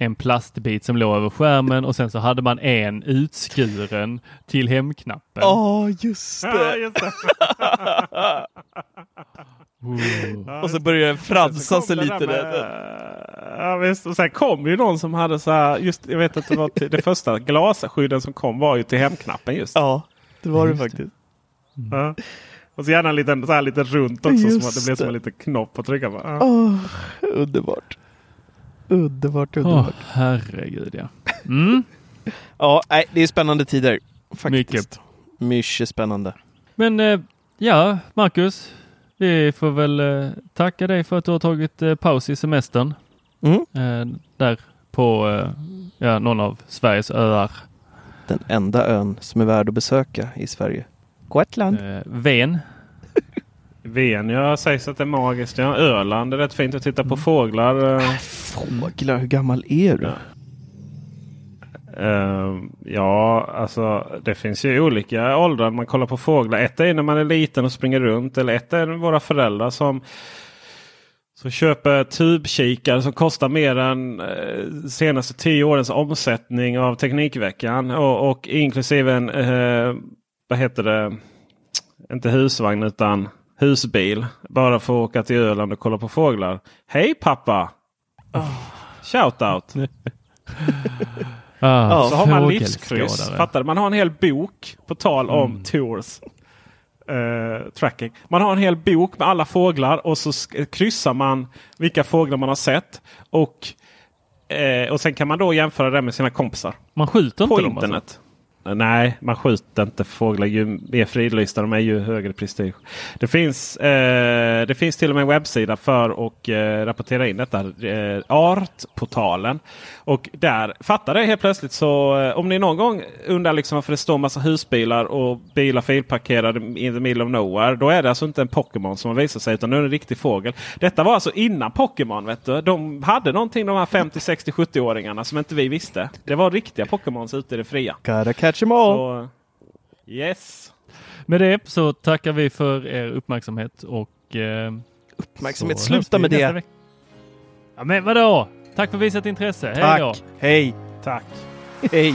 Speaker 3: en plastbit som låg över skärmen och sen så hade man en utskuren till hemknappen.
Speaker 5: Ja, just
Speaker 4: Ja,
Speaker 5: det.
Speaker 4: just det.
Speaker 3: Oh.
Speaker 5: Och så börjar den fransa sig lite
Speaker 4: det
Speaker 5: där.
Speaker 4: med- Ja, visst. Och sen kom ju någon som hade så här, just, jag vet att det var till, det första glasskydden som kom var ju till hemknappen just.
Speaker 5: Ja, det var det
Speaker 3: Just det.
Speaker 5: faktiskt.
Speaker 4: Ja. Och så gärna en liten, så här lite runt också
Speaker 5: Just
Speaker 4: så att det blev som en
Speaker 5: det.
Speaker 4: liten knopp att trycka på. Ja.
Speaker 5: Åh, underbart. Underbart, underbart.
Speaker 3: herregud ja. Mm.
Speaker 5: Ja, nej, det är spännande tider. Faktiskt.
Speaker 3: Mycket.
Speaker 5: Mycket spännande.
Speaker 3: Men eh, ja, Marcus. Vi får väl eh, tacka dig för att du har tagit eh, paus i semestern.
Speaker 5: Mm.
Speaker 3: Där på ja, någon av Sveriges öar.
Speaker 5: Den enda ön som är värd att besöka i Sverige. Gotland.
Speaker 3: Ven.
Speaker 4: Ven, jag sägs att det är magiskt. Ja, Öland är rätt fint att titta på fåglar. eh.
Speaker 5: Fåglar, hur gammal är du?
Speaker 4: Eh, ja, alltså det finns ju olika åldrar man kollar på fåglar. Ett är när man är liten och springer runt. Eller ett är våra föräldrar som som köper tubkikare som kostar mer än eh, senaste tio årens omsättning av Teknikveckan. Och, och inklusive en, eh, vad heter det, inte husvagn utan husbil. Bara för att åka till Öland och kolla på fåglar. Hej pappa! Shout out!
Speaker 3: Ah,
Speaker 4: Så har man livskryss. Fattar? Man har en hel bok på tal om
Speaker 3: Mm.
Speaker 4: tours. eh, tracking. Man har en hel bok med alla fåglar och så kryssar man vilka fåglar man har sett. Och, eh, och sen kan man då jämföra det med sina kompisar.
Speaker 3: Man skjuter inte
Speaker 4: På
Speaker 3: dem
Speaker 4: internet.
Speaker 3: Alltså.
Speaker 4: Nej, man skjuter inte fåglar. Ju mer fridlysta de är ju högre prestige. Det finns, eh, det finns till och med en webbsida för att eh, rapportera in detta. Eh, Artportalen. Och där fattar jag helt plötsligt så eh, om ni någon gång undrar liksom varför det står massa husbilar och bilar filparkerade in the middle of nowhere. Då är det alltså inte en Pokémon som har visat sig utan nu är det en riktig fågel. Detta var alltså innan Pokémon. Vet du. De hade någonting de här 50, 60, 70-åringarna som inte vi visste. Det var riktiga Pokémons ute i det fria.
Speaker 5: Gotta catch 'em all.
Speaker 4: Så, yes.
Speaker 3: Med det så tackar vi för er uppmärksamhet och eh,
Speaker 5: Uppmärksamhet. Sluta med det.
Speaker 3: Ja, men vadå? Tack för visat intresse. Hej då!
Speaker 5: Tack. Hej.
Speaker 4: Tack.
Speaker 5: Hej.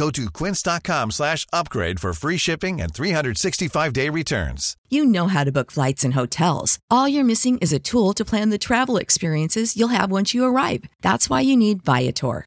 Speaker 7: Go to quince.com slash upgrade for free shipping and 365-day returns.
Speaker 8: You know how to book flights and hotels. All you're missing is a tool to plan the travel experiences you'll have once you arrive. That's why you need Viator.